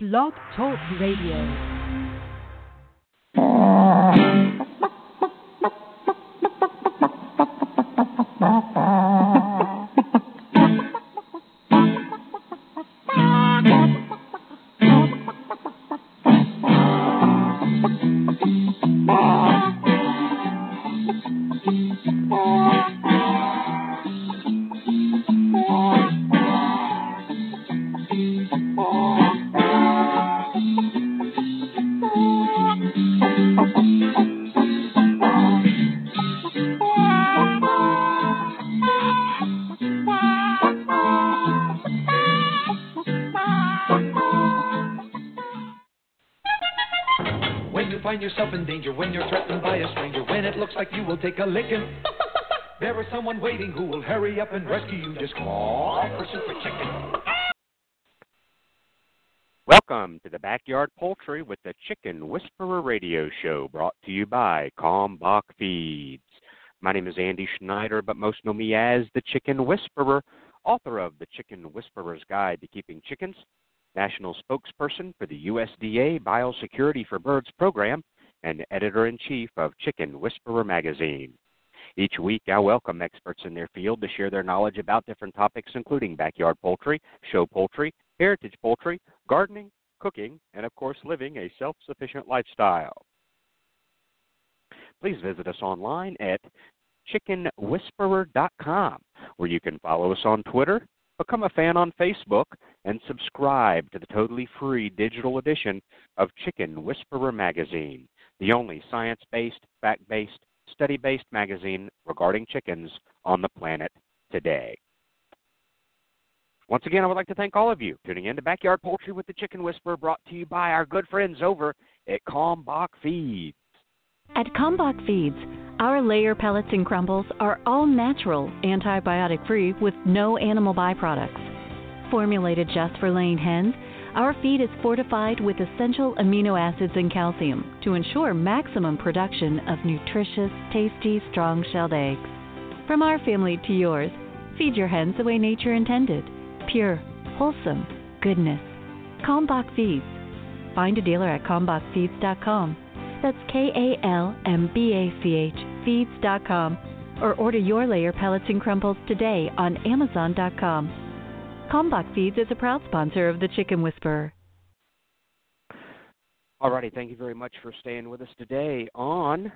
Blog Talk Radio. Backyard Poultry with the Chicken Whisperer Radio Show, brought to you by Kalmbach Feeds. My name is Andy Schneider, but most know me as the Chicken Whisperer, author of the Chicken Whisperer's Guide to Keeping Chickens, national spokesperson for the USDA Biosecurity for Birds program, and editor in chief of Chicken Whisperer magazine. Each week, I welcome experts in their field to share their knowledge about different topics, including backyard poultry, show poultry, heritage poultry, gardening, cooking, and of course, living a self sufficient lifestyle. Please visit us online at chickenwhisperer.com, where you can follow us on Twitter, become a fan on Facebook, and subscribe to the totally free digital edition of Chicken Whisperer Magazine, the only science based, fact based, study based magazine regarding chickens on the planet today. Once again, I would like to thank all of you tuning in to Backyard Poultry with the Chicken Whisperer, brought to you by our good friends over at Kalmbach Feeds. At Kalmbach Feeds, our layer pellets and crumbles are all natural, antibiotic free, with no animal byproducts. Formulated just for laying hens, our feed is fortified with essential amino acids and calcium to ensure maximum production of nutritious, tasty, strong shelled eggs. From our family to yours, feed your hens the way nature intended pure, wholesome goodness. Kalmbach Feeds. Find a dealer at kalmbachfeeds.com. That's K A L M B A C H feeds.com or order your layer pellets and crumbles today on amazon.com. Kalmbach Feeds is a proud sponsor of the Chicken Whisperer. Alrighty, thank you very much for staying with us today on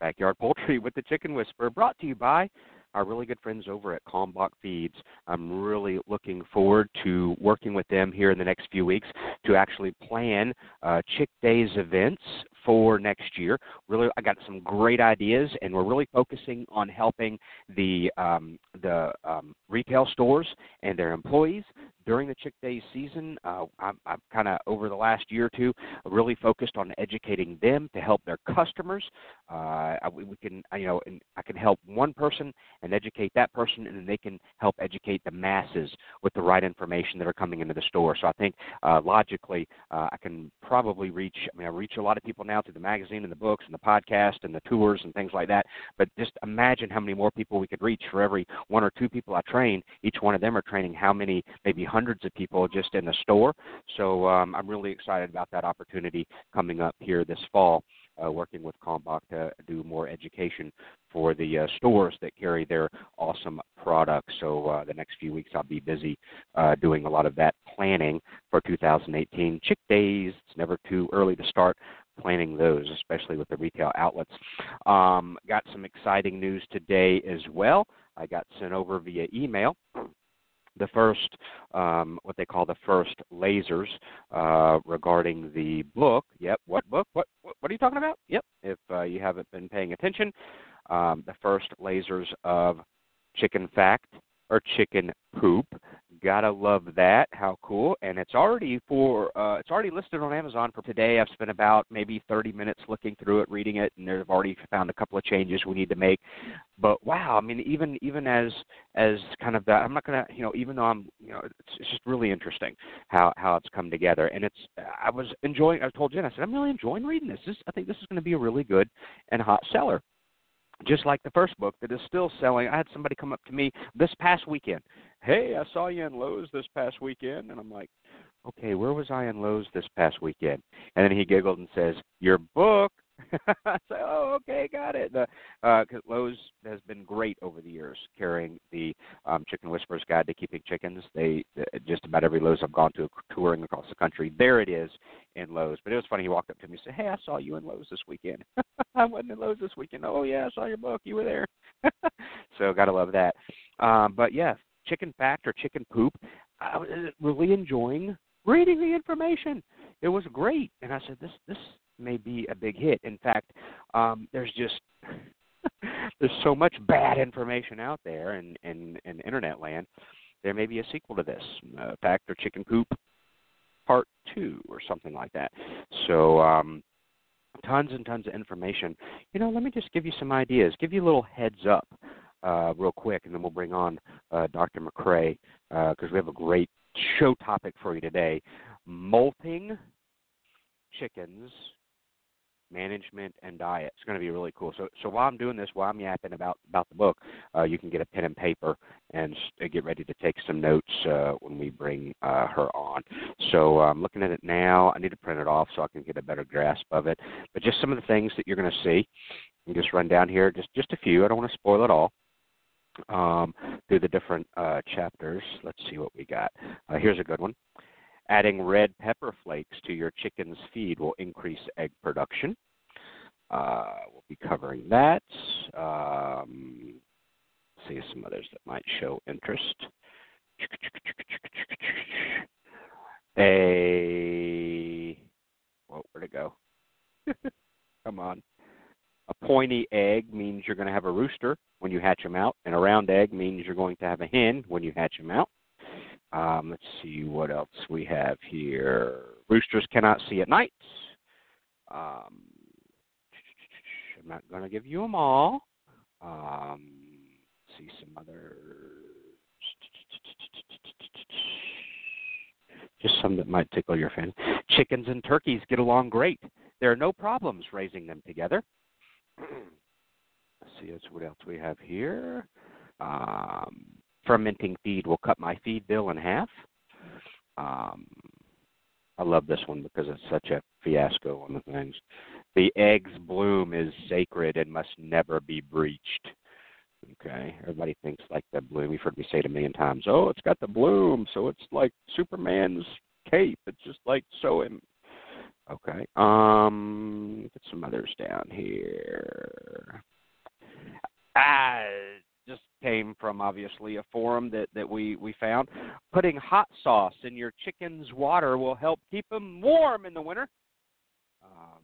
Backyard Poultry with the Chicken Whisperer, brought to you by our really good friends over at Kalmbach Feeds. I'm really looking forward to working with them here in the next few weeks to actually plan uh, Chick Days events for next year. Really, I got some great ideas, and we're really focusing on helping the um, the um, retail stores and their employees during the Chick Days season. Uh, I'm, kind of over the last year or two really focused on educating them to help their customers. Uh, we, we can, you know, and I can help one person and educate that person, and then they can help educate the masses with the right information that are coming into the store. So I think uh, logically, uh, I can probably reach. I mean, I reach a lot of people now through the magazine and the books and the podcast and the tours and things like that. But just imagine how many more people we could reach for every one or two people I train. Each one of them are training how many, maybe hundreds of people just in the store. So um, I'm really excited about that opportunity coming up here this fall. Uh, working with Kalmbach to do more education for the uh, stores that carry their awesome products. So uh, the next few weeks I'll be busy uh, doing a lot of that planning for 2018 Chick Days. It's never too early to start planning those, especially with the retail outlets. Um, got some exciting news today as well. I got sent over via email the first, um, what they call the first lasers uh, regarding the book. Yep, what book? What, what what are you talking about? Yep, if uh, you haven't been paying attention, um, the first lasers of chicken fact or chicken poop. Gotta love that. How cool! And it's already for uh, it's already listed on Amazon for today. I've spent about maybe 30 minutes looking through it, reading it, and I've already found a couple of changes we need to make. But wow, I mean, even even as as kind of that, I'm not gonna, you know, even though I'm, you know, it's, it's just really interesting how how it's come together. And it's I was enjoying. I told Jen, I said I'm really enjoying reading this. this I think this is going to be a really good and hot seller just like the first book that is still selling. I had somebody come up to me this past weekend. Hey, I saw you in Lowe's this past weekend, and I'm like, okay, where was I in Lowe's this past weekend? And then he giggled and says, your book. I say, oh, okay, got it. The, uh, Lowe's has been great over the years carrying the um, Chicken Whisperer's Guide to Keeping Chickens. They just about every Lowe's I've gone to touring across the country, there it is in Lowe's. But it was funny. He walked up to me and said, "Hey, I saw you in Lowe's this weekend. I wasn't in Lowe's this weekend. Oh yeah, I saw your book. You were there. so gotta love that. Um, but yeah, chicken fact or chicken poop. I was really enjoying reading the information. It was great, and I said, "This this may be a big hit." In fact, um, there's just there's so much bad information out there in in, in internet land. There may be a sequel to this, uh, fact or chicken poop, part two or something like that. So. um tons and tons of information. You know, let me just give you some ideas, give you a little heads up uh, real quick, and then we'll bring on uh, Dr. McCrea because uh, we have a great show topic for you today molting chickens management and diet. It's going to be really cool. So, so while I'm doing this, while I'm yapping about about the book, uh, you can get a pen and paper and uh, get ready to take some notes uh, when we bring uh, her on. So I'm looking at it now. I need to print it off so I can get a better grasp of it. But just some of the things that you're going to see. And just run down here, just just a few. I don't want to spoil it all um, through the different uh, chapters. Let's see what we got. Uh, here's a good one. Adding red pepper flakes to your chicken's feed will increase egg production. Uh, we'll be covering that. Um, see some others that might show interest. A well, where'd it go? Come on. A pointy egg means you're going to have a rooster when you hatch them out, and a round egg means you're going to have a hen when you hatch them out. Um, let's see what else we have here. Roosters cannot see at night. Um, I'm not going to give you them all. Um, see some other. Just some that might tickle your fancy. Chickens and turkeys get along great. There are no problems raising them together. Let's see what else we have here. Um, fermenting feed will cut my feed bill in half. Um, I love this one because it's such a fiasco on the things. The egg's bloom is sacred and must never be breached. Okay, everybody thinks like the bloom. You've heard me say it a million times. Oh, it's got the bloom, so it's like Superman's cape. It's just like so. Im- okay, um, get some others down here. Ah, came from obviously a forum that that we we found. Putting hot sauce in your chicken's water will help keep them warm in the winter. Um,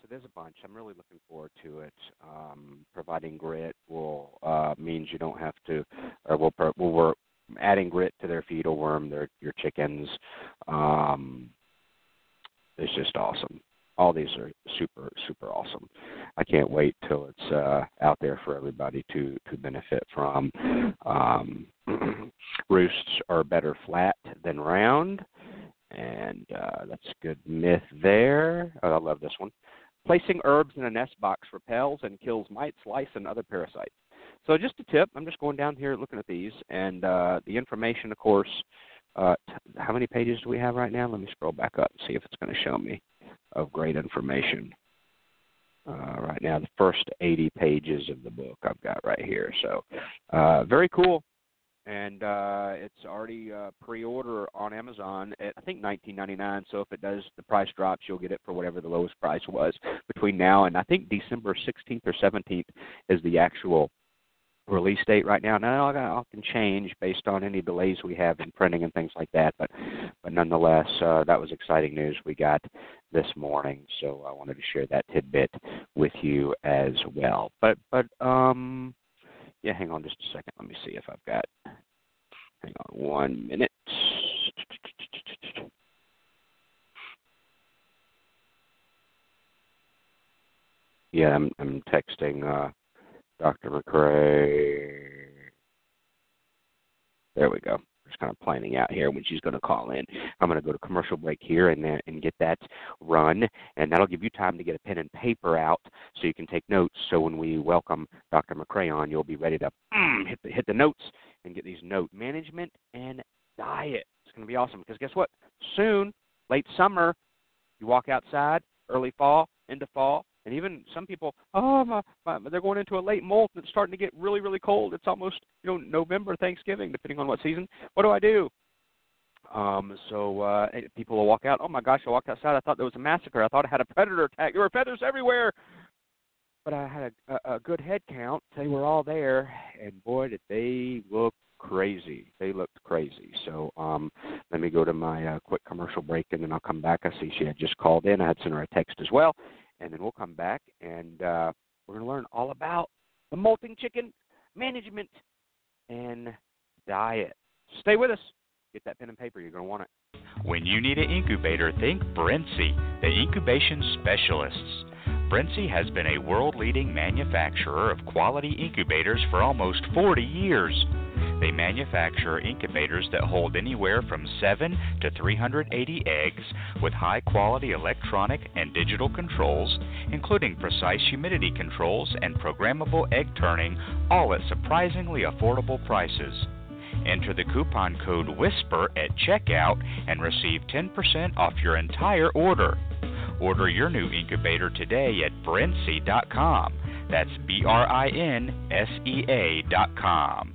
so there's a bunch. I'm really looking forward to it. Um, providing grit will uh, means you don't have to, or will will work. Adding grit to their feed will worm their your chickens. Um, it's just awesome all these are super super awesome. I can't wait till it's uh, out there for everybody to to benefit from. Um, roosts are better flat than round, and uh, that's a good myth there. Oh, I love this one. Placing herbs in a nest box repels and kills mites, lice, and other parasites. So just a tip. I'm just going down here looking at these, and uh, the information, of course. Uh, t- how many pages do we have right now? Let me scroll back up and see if it's going to show me of great information. Uh, right now, the first 80 pages of the book I've got right here. So, uh, very cool. And uh, it's already uh, pre-order on Amazon at I think 19.99. So if it does, the price drops, you'll get it for whatever the lowest price was between now and I think December 16th or 17th is the actual release date right now. Now that can change based on any delays we have in printing and things like that, but but nonetheless, uh, that was exciting news we got this morning. So I wanted to share that tidbit with you as well. But but um, yeah, hang on just a second. Let me see if I've got. Hang on one minute. Yeah, I'm I'm texting. Uh, Dr. McCrea. There we go. Just kind of planning out here when she's going to call in. I'm going to go to commercial break here and then and get that run, and that'll give you time to get a pen and paper out so you can take notes. So when we welcome Dr. McCrea on, you'll be ready to mm, hit the hit the notes and get these note management and diet. It's going to be awesome because guess what? Soon, late summer, you walk outside, early fall, into fall, and even some people, oh, my, my, they're going into a late molt and it's starting to get really, really cold. It's almost you know November, Thanksgiving, depending on what season. What do I do? Um, so uh, people will walk out. Oh my gosh! I walked outside. I thought there was a massacre. I thought I had a predator attack. There were feathers everywhere. But I had a, a, good head count. They were all there, and boy, did they look crazy. They looked crazy. So um, let me go to my uh, quick commercial break, and then I'll come back. I see she had just called in. I had sent her a text as well, and then we'll come back and uh, we're going to learn all about the molting chicken management and diet. Stay with us. Get that pen and paper. You're going to want it. When you need an incubator, think Brinsea, the incubation specialists. Brinsea has been a world leading manufacturer of quality incubators for almost 40 years. They manufacture incubators that hold anywhere from 7 to 380 eggs with high quality electronic and digital controls, including precise humidity controls and programmable egg turning, all at surprisingly affordable prices. Enter the coupon code WHISPER at checkout and receive 10% off your entire order. Order your new incubator today at brinsea.com. That's B R I N S E A.com.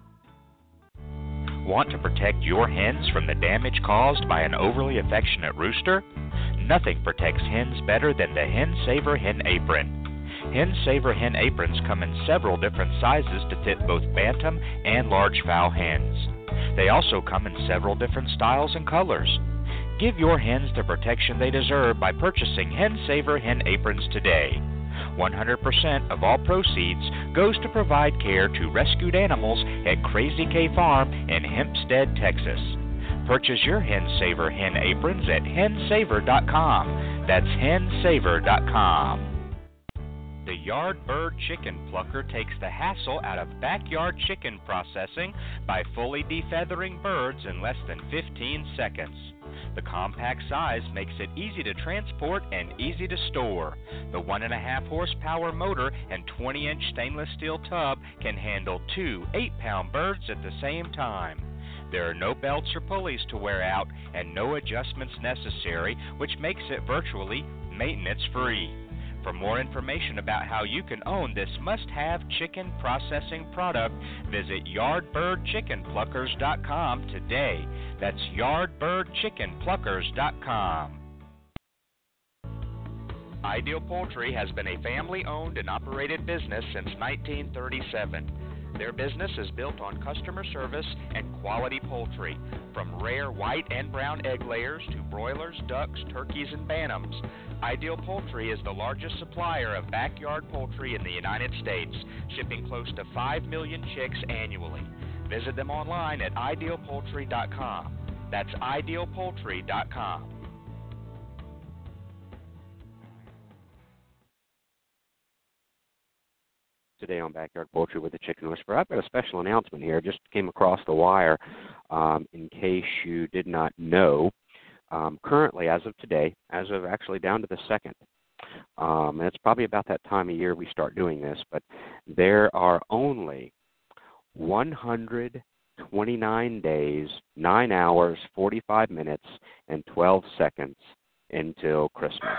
Want to protect your hens from the damage caused by an overly affectionate rooster? Nothing protects hens better than the Hen Saver Hen Apron. Hen Saver hen aprons come in several different sizes to fit both bantam and large fowl hens. They also come in several different styles and colors. Give your hens the protection they deserve by purchasing Hen Saver hen aprons today. 100% of all proceeds goes to provide care to rescued animals at Crazy K Farm in Hempstead, Texas. Purchase your Hen Saver hen aprons at hensaver.com. That's hensaver.com. The Yard Bird Chicken Plucker takes the hassle out of backyard chicken processing by fully defeathering birds in less than 15 seconds. The compact size makes it easy to transport and easy to store. The 1.5 horsepower motor and 20 inch stainless steel tub can handle two 8 pound birds at the same time. There are no belts or pulleys to wear out and no adjustments necessary, which makes it virtually maintenance free. For more information about how you can own this must have chicken processing product, visit yardbirdchickenpluckers.com today. That's yardbirdchickenpluckers.com. Ideal Poultry has been a family owned and operated business since 1937. Their business is built on customer service and quality poultry, from rare white and brown egg layers to broilers, ducks, turkeys, and bantams. Ideal Poultry is the largest supplier of backyard poultry in the United States, shipping close to 5 million chicks annually. Visit them online at idealpoultry.com. That's idealpoultry.com. today on Backyard Poultry with the Chicken Whisperer. I've got a special announcement here. Just came across the wire. Um, in case you did not know, um, currently, as of today, as of actually down to the second, um, and it's probably about that time of year we start doing this, but there are only 129 days, 9 hours, 45 minutes, and 12 seconds until Christmas.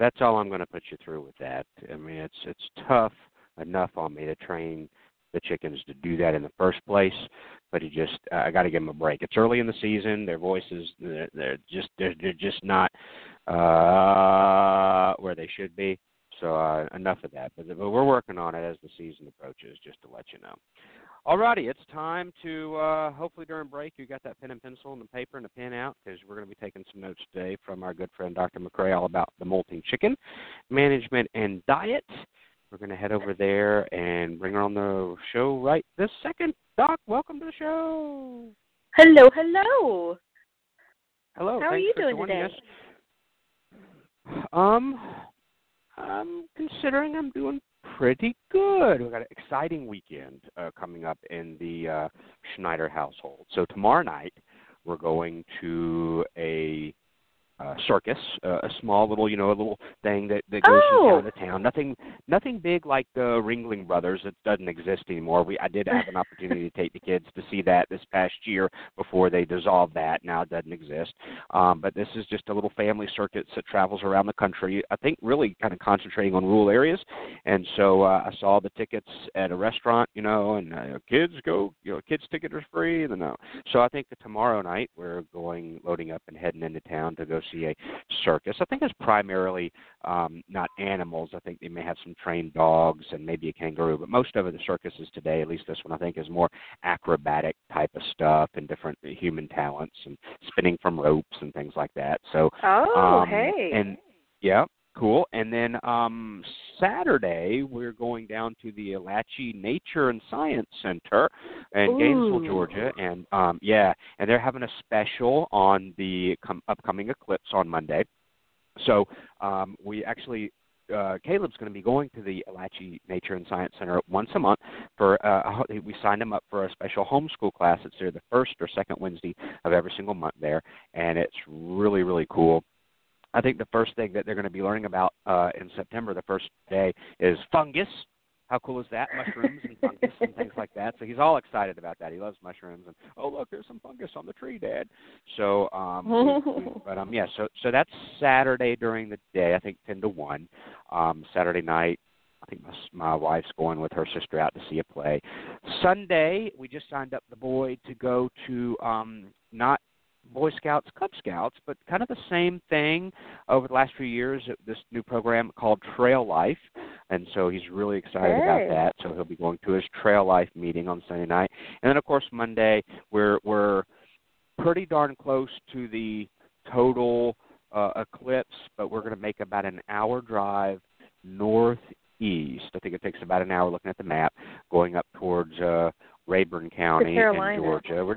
That's all I'm going to put you through with that. I mean, it's it's tough enough on me to train the chickens to do that in the first place, but it just I got to give them a break. It's early in the season; their voices they're, they're just they're, they're just not uh where they should be. So uh, enough of that. But, but we're working on it as the season approaches, just to let you know. Alrighty, it's time to uh, hopefully during break you got that pen and pencil and the paper and the pen out because we're going to be taking some notes today from our good friend Dr. McCrea all about the molting chicken management and diet. We're going to head over there and bring her on the show right this second. Doc, welcome to the show. Hello, hello. Hello. How are you doing today? Us. Um, I'm considering I'm doing pretty good. We've got an exciting weekend uh, coming up in the uh, Schneider household. So tomorrow night we're going to a uh, circus, uh, a small little, you know, a little thing that that goes Oh. from town to town. Nothing, nothing big like the Ringling Brothers. It doesn't exist anymore. We I did have an opportunity to take the kids to see that this past year before they dissolved that. Now it doesn't exist. Um, but this is just a little family circuit that travels around the country. I think really kind of concentrating on rural areas. And so uh, I saw the tickets at a restaurant, you know, and uh, kids go, you know, kids ticket is free. And no. So I think that tomorrow night we're going loading up and heading into town to go see a circus. I think it's primarily um, not animals. I think they may have some trained dogs and maybe a kangaroo, but most of it, the circuses today, at least this one, I think, is more acrobatic type of stuff and different human talents and spinning from ropes and things like that. So Oh, um, hey. And yeah, cool. And then um Saturday we're going down to the Elachee Nature and Science Center in Gainesville, Georgia, and um yeah, and they're having a special on the com- upcoming eclipse on Monday. So um we actually uh, Caleb's going to be going to the Elachee Nature and Science Center once a month for uh, we signed him up for a special homeschool class. It's there the first or second Wednesday of every single month there, and it's really really cool. I think the first thing that they're going to be learning about uh, in September, the first day, is fungus. How cool is that? Mushrooms and fungus and things like that. So he's all excited about that. He loves mushrooms and oh look, there's some fungus on the tree, Dad. So um, we, we, but um, yeah. So so that's Saturday during the day. I think ten to one. Um, Saturday night. I think my, my wife's going with her sister out to see a play. Sunday, we just signed up the boy to go to um, not Boy Scouts, Cub Scouts, but kind of the same thing over the last few years. This new program called Trail Life, and so he's really excited Hey. about that. So he'll be going to his Trail Life meeting on Sunday night, and then of course Monday we're we're pretty darn close to the total uh, eclipse, but we're going to make about an hour drive northeast. I think it takes about an hour looking at the map, going up towards uh, Rabun County in Georgia. We're,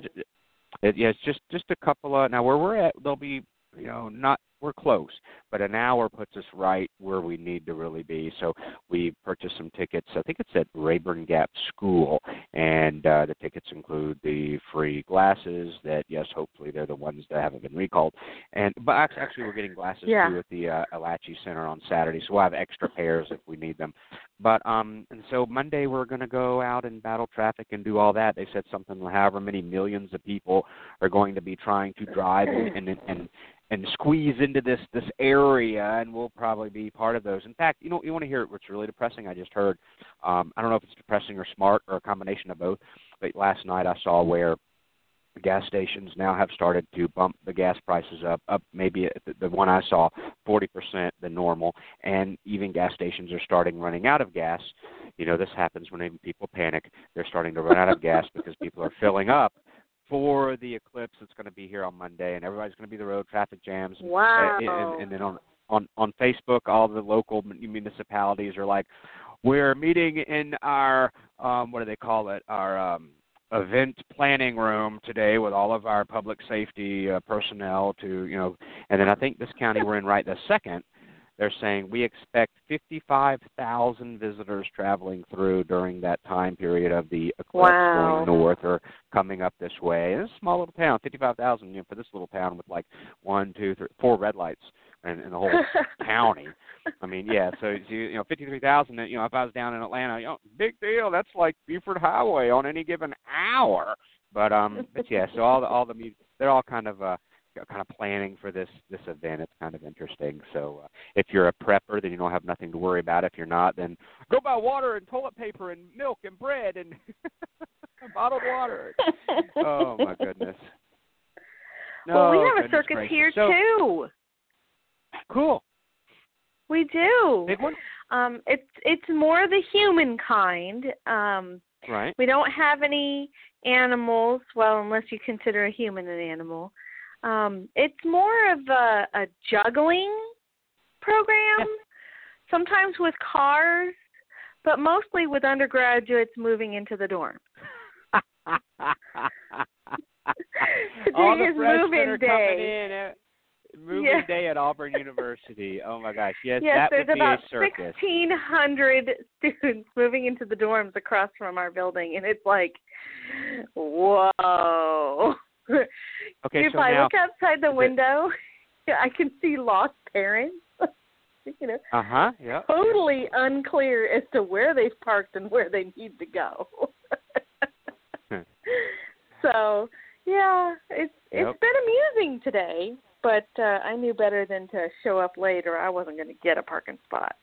it, yeah, it's just just a couple of now where we're at. There'll be you know not we're close, but an hour puts us right where we need to really be. So we purchased some tickets. I think it's at Rabun Gap School, and uh, the tickets include the free glasses. That yes, hopefully they're the ones that haven't been recalled. And but actually, we're getting glasses Yeah. too at the uh, Elachee Center on Saturday, so we'll have extra pairs if we need them. But um, and so Monday we're going to go out and battle traffic and do all that. They said something however many millions of people are going to be trying to drive and and and, and squeeze into this this area, and we'll probably be part of those. In fact, you know, you want to hear what's really depressing? I just heard. Um, I don't know if it's depressing or smart or a combination of both. But last night I saw where gas stations now have started to bump the gas prices up up maybe the, one I saw 40% the normal and even gas stations are starting running out of gas you know this happens when even people panic they're starting to run out of gas because people are filling up for the eclipse that's going to be here on Monday and everybody's going to be the road traffic jams and, Wow. and, and then on on on Facebook all the local municipalities are like we're meeting in our um what do they call it our um event planning room today with all of our public safety uh, personnel to you know and then I think this county we're in right this second they're saying we expect 55,000 visitors traveling through during that time period of the eclipse Wow. going north or coming up this way. And it's a small little town, 55,000 you know, for this little town with like one, two, three, four red lights in, in the whole county. I mean, yeah. So you know, fifty-three thousand. You know, if I was down in Atlanta, you know, big deal. That's like Buford Highway on any given hour. But um, but yeah. So all the all the they're all kind of uh kind of planning for this this event. It's kind of interesting. So uh, if you're a prepper, then you don't have nothing to worry about. If you're not, then go buy water and toilet paper and milk and bread and bottled water. oh my goodness. No, well, we have a circus gracious. here so, too. Cool. We do. Big one. Um, it's it's more the human kind. Um, Right. we don't have any animals. Well, unless you consider a human an animal. Um, it's more of a, a juggling program. Sometimes with cars, but mostly with undergraduates moving into the dorm. All the is freshmen are day. coming in. Move-in Yeah. day at Auburn University. Oh my gosh, yes, yes, that there's would be about a circus. 1,600 students moving into the dorms across from our building, and it's like, whoa. Okay, if so I now, look outside the window, I can see lost parents. you know, uh huh, yeah. totally unclear as to where they've parked and where they need to go. so, yeah, it's Yep. it's been amusing today, but uh, I knew better than to show up late, or I wasn't going to get a parking spot.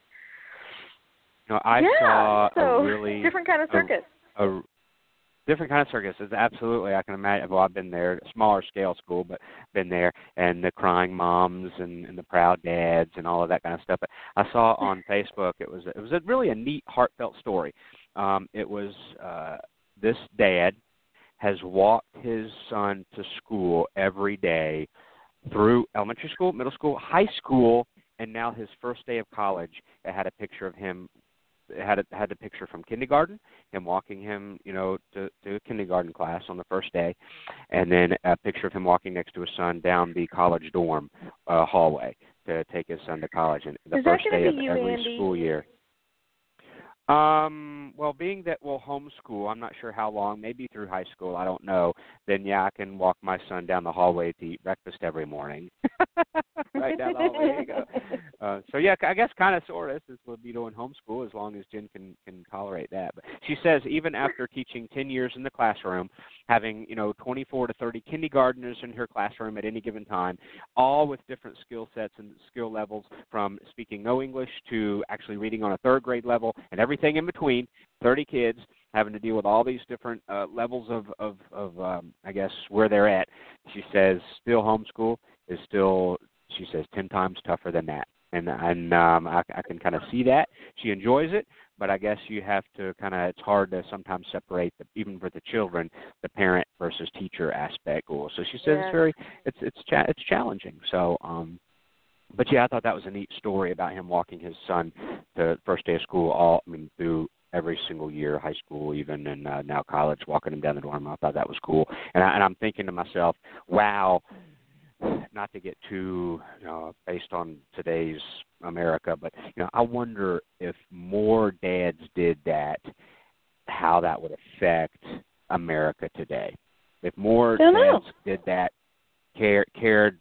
No, I yeah, saw so a really different kind of a- circus. a different kind of circuses. Absolutely, I can imagine. Well, I've been there, smaller scale school, but been there, and the crying moms and, and the proud dads and all of that kind of stuff. But I saw on Facebook it was it was a really a neat, heartfelt story. Um, it was uh, this dad has walked his son to school every day through elementary school, middle school, high school, and now his first day of college. It had a picture of him. Had a, had a picture from kindergarten, him walking him, you know, to to a kindergarten class on the first day, and then a picture of him walking next to his son down the college dorm uh, hallway to take his son to college. And the Is first day of every Andy? school year. Um, well, being that we'll homeschool, I'm not sure how long, maybe through high school, I don't know. Then yeah, I can walk my son down the hallway to eat breakfast every morning. right down the hallway. You go. Uh, so yeah, I guess kind of sort of this will be doing homeschool as long as Jen can can tolerate that. But she says even after teaching 10 years in the classroom, having you know 24 to 30 kindergartners in her classroom at any given time, all with different skill sets and skill levels, from speaking no English to actually reading on a third grade level and everything in between. 30 kids having to deal with all these different uh, levels of of, of um, I guess where they're at. She says still homeschool is still she says 10 times tougher than that. And and um, I, I can kind of see that she enjoys it, but I guess you have to kind of it's hard to sometimes separate the, even for the children the parent versus teacher aspect. Or so she says Yeah. it's very it's it's cha- it's challenging. So um, but yeah, I thought that was a neat story about him walking his son the first day of school all I mean through every single year, high school even, and uh, now college, walking him down the dorm. I thought that was cool, and, I, and I'm thinking to myself, wow, not to get too you know based on today's America, but you know I wonder if more dads did that, how that would affect America today. If more Don't know. dads did that, care cared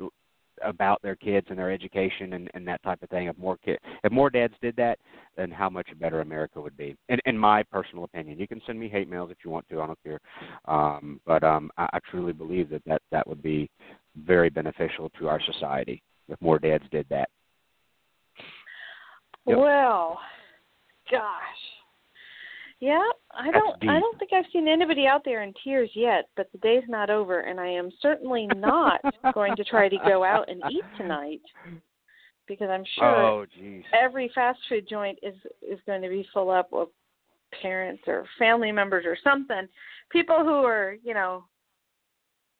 about their kids and their education and, and that type of thing. If more kid, if more dads did that, then how much better America would be. In, in my personal opinion, you can send me hate mails if you want to. I don't care. Um, but um, I, I truly believe that, that that would be very beneficial to our society if more dads did that. Yep. Well, gosh. Yeah, I don't I don't think I've seen anybody out there in tears yet, but the day's not over and I am certainly not going to try to go out and eat tonight because I'm sure Oh, every fast food joint is is going to be full up of parents or family members or something. People who are, you know,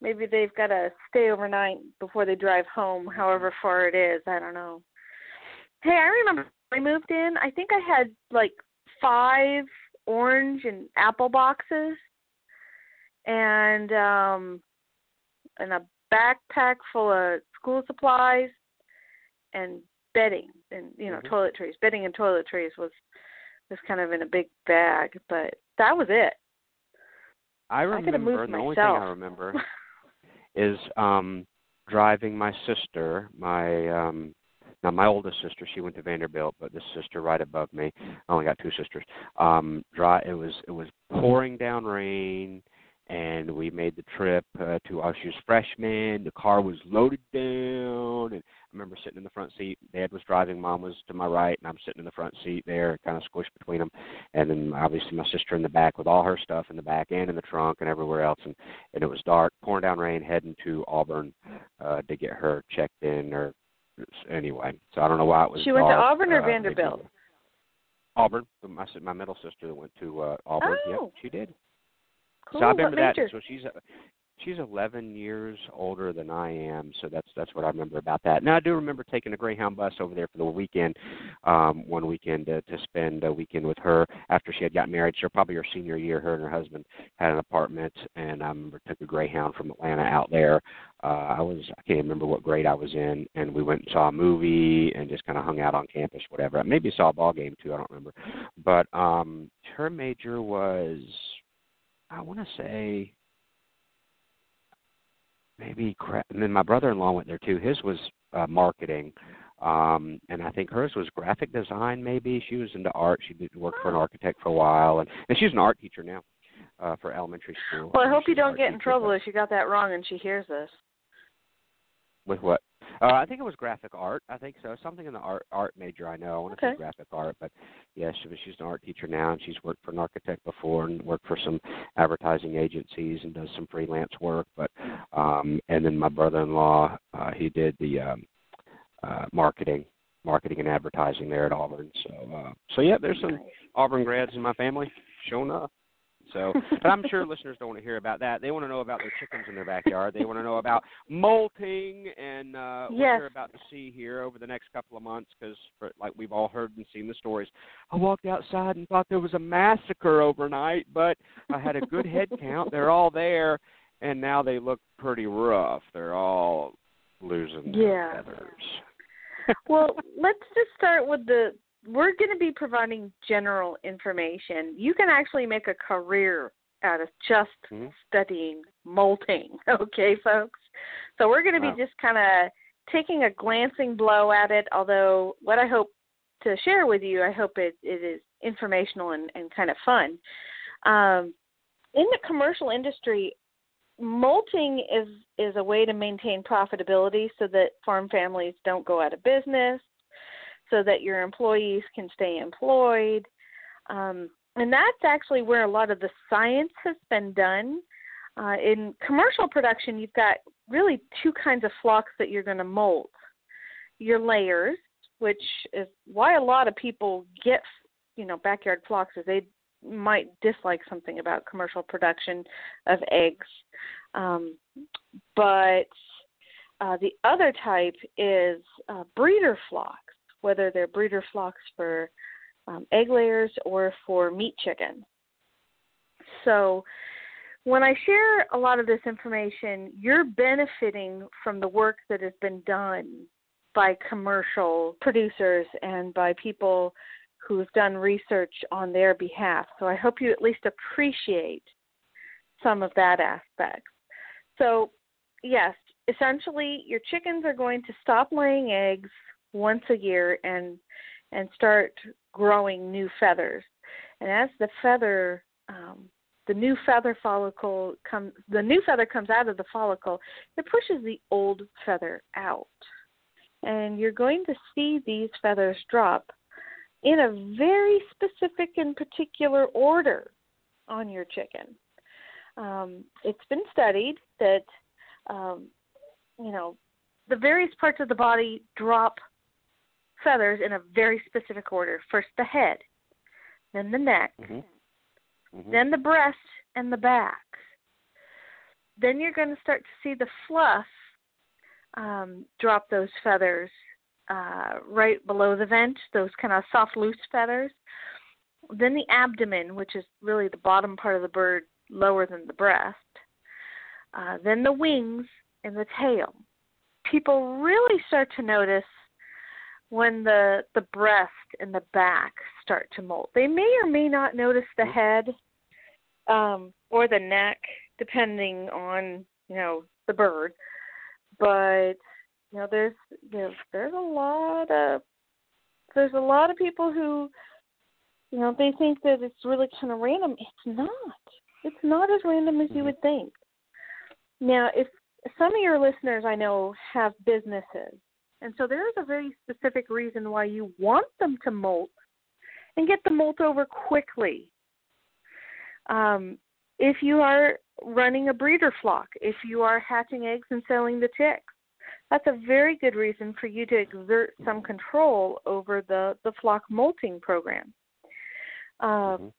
maybe they've got to stay overnight before they drive home, however far it is. I don't know. Hey, I remember when I moved in, I think I had like five orange and apple boxes and um and a backpack full of school supplies and bedding and you know Mhm. toiletries bedding and toiletries was was kind of in a big bag but that was it I I remember, and the only thing I remember is um driving my sister, my um now my oldest sister, she went to Vanderbilt, but this sister right above me, I only got two sisters. Um dry it was it was pouring down rain and we made the trip uh, to us. She was freshman. The car was loaded down, and I remember sitting in the front seat. Dad was driving. Mom was to my right, and I'm sitting in the front seat there, kind of squished between them. And then obviously my sister in the back with all her stuff in the back and in the trunk and everywhere else. And and it was dark, pouring down rain, heading to Auburn uh, to get her checked in or anyway. So I don't know why it was. She went dark. to Auburn or uh, Vanderbilt? Auburn. My my middle sister went to uh, Auburn. Oh. Yep, she did. Cool. So I remember that. So she's uh, she's 11 years older than I am. So that's that's what I remember about that. Now I do remember taking a Greyhound bus over there for the weekend, um, one weekend to, to spend a weekend with her after she had got married. So probably her senior year, her and her husband had an apartment, and I remember took a Greyhound from Atlanta out there. Uh, I was I can't remember what grade I was in, and we went and saw a movie and just kind of hung out on campus, whatever. Maybe saw a ball game too. I don't remember, but um, her major was I want to say maybe cra- and then my brother-in-law went there too. His was uh, marketing, um, and I think hers was graphic design. Maybe she was into art. She did work for an architect for a while, and and she's an art teacher now uh, for elementary school. Well, I hope you don't get in trouble but- if you got that wrong and she hears this. With what? Uh, I think it was graphic art. I think so. Something in the art art major. I know. I want to Okay. say graphic art, but yeah, she was. She's an art teacher now, and she's worked for an architect before, and worked for some advertising agencies, and does some freelance work. But um, and then my brother-in-law, uh, he did the um, uh, marketing, marketing and advertising there at Auburn. So uh, so yeah, there's some Auburn grads in my family showing up. So, but I'm sure listeners don't want to hear about that. They want to know about their chickens in their backyard. They want to know about molting and uh, what Yes. they're about to see here over the next couple of months. Because, like we've all heard and seen the stories, I walked outside and thought there was a massacre overnight, but I had a good head count. They're all there, and now they look pretty rough. They're all losing their Yeah. feathers. well, let's just start with the. We're going to be providing general information. You can actually make a career out of just Mhm. studying molting, okay, folks? So we're going to Wow. be just kind of taking a glancing blow at it, although what I hope to share with you, I hope it, it is informational and, and kind of fun. Um, in the commercial industry, molting is is a way to maintain profitability so that farm families don't go out of business, so that your employees can stay employed. Um, and that's actually where a lot of the science has been done. Uh, in commercial production, you've got really two kinds of flocks that you're going to molt. Your layers, which is why a lot of people get, you know, backyard flocks, is they might dislike something about commercial production of eggs. Um, but uh, the other type is uh, breeder flocks, whether they're breeder flocks for um, egg layers or for meat chicken. So when I share a lot of this information, you're benefiting from the work that has been done by commercial producers and by people who've done research on their behalf. So I hope you at least appreciate some of that aspect. So, yes, essentially your chickens are going to stop laying eggs once a year and and start growing new feathers. And as the feather um, the new feather follicle comes the new feather comes out of the follicle, it pushes the old feather out. And you're going to see these feathers drop in a very specific and particular order on your chicken. Um, it's been studied that um, you know the various parts of the body drop feathers in a very specific order. First the head, then the neck, Mhm. Mhm. then the breast and the back. Then you're going to start to see the fluff um, drop those feathers uh, right below the vent, those kind of soft, loose feathers. Then the abdomen, which is really the bottom part of the bird, lower than the breast. Uh, then the wings and the tail. People really start to notice when the the breast and the back start to molt. They may or may not notice the head um, or the neck, depending on you know the bird. But you know, there's you know, there's a lot of there's a lot of people who you know they think that it's really kind of random. It's not. It's not as random as you Mhm. would think. Now, if some of your listeners I know have businesses, and so there is a very specific reason why you want them to molt and get the molt over quickly. Um, if you are running a breeder flock, if you are hatching eggs and selling the chicks, that's a very good reason for you to exert some control over the, the flock molting program. Uh, Mhm.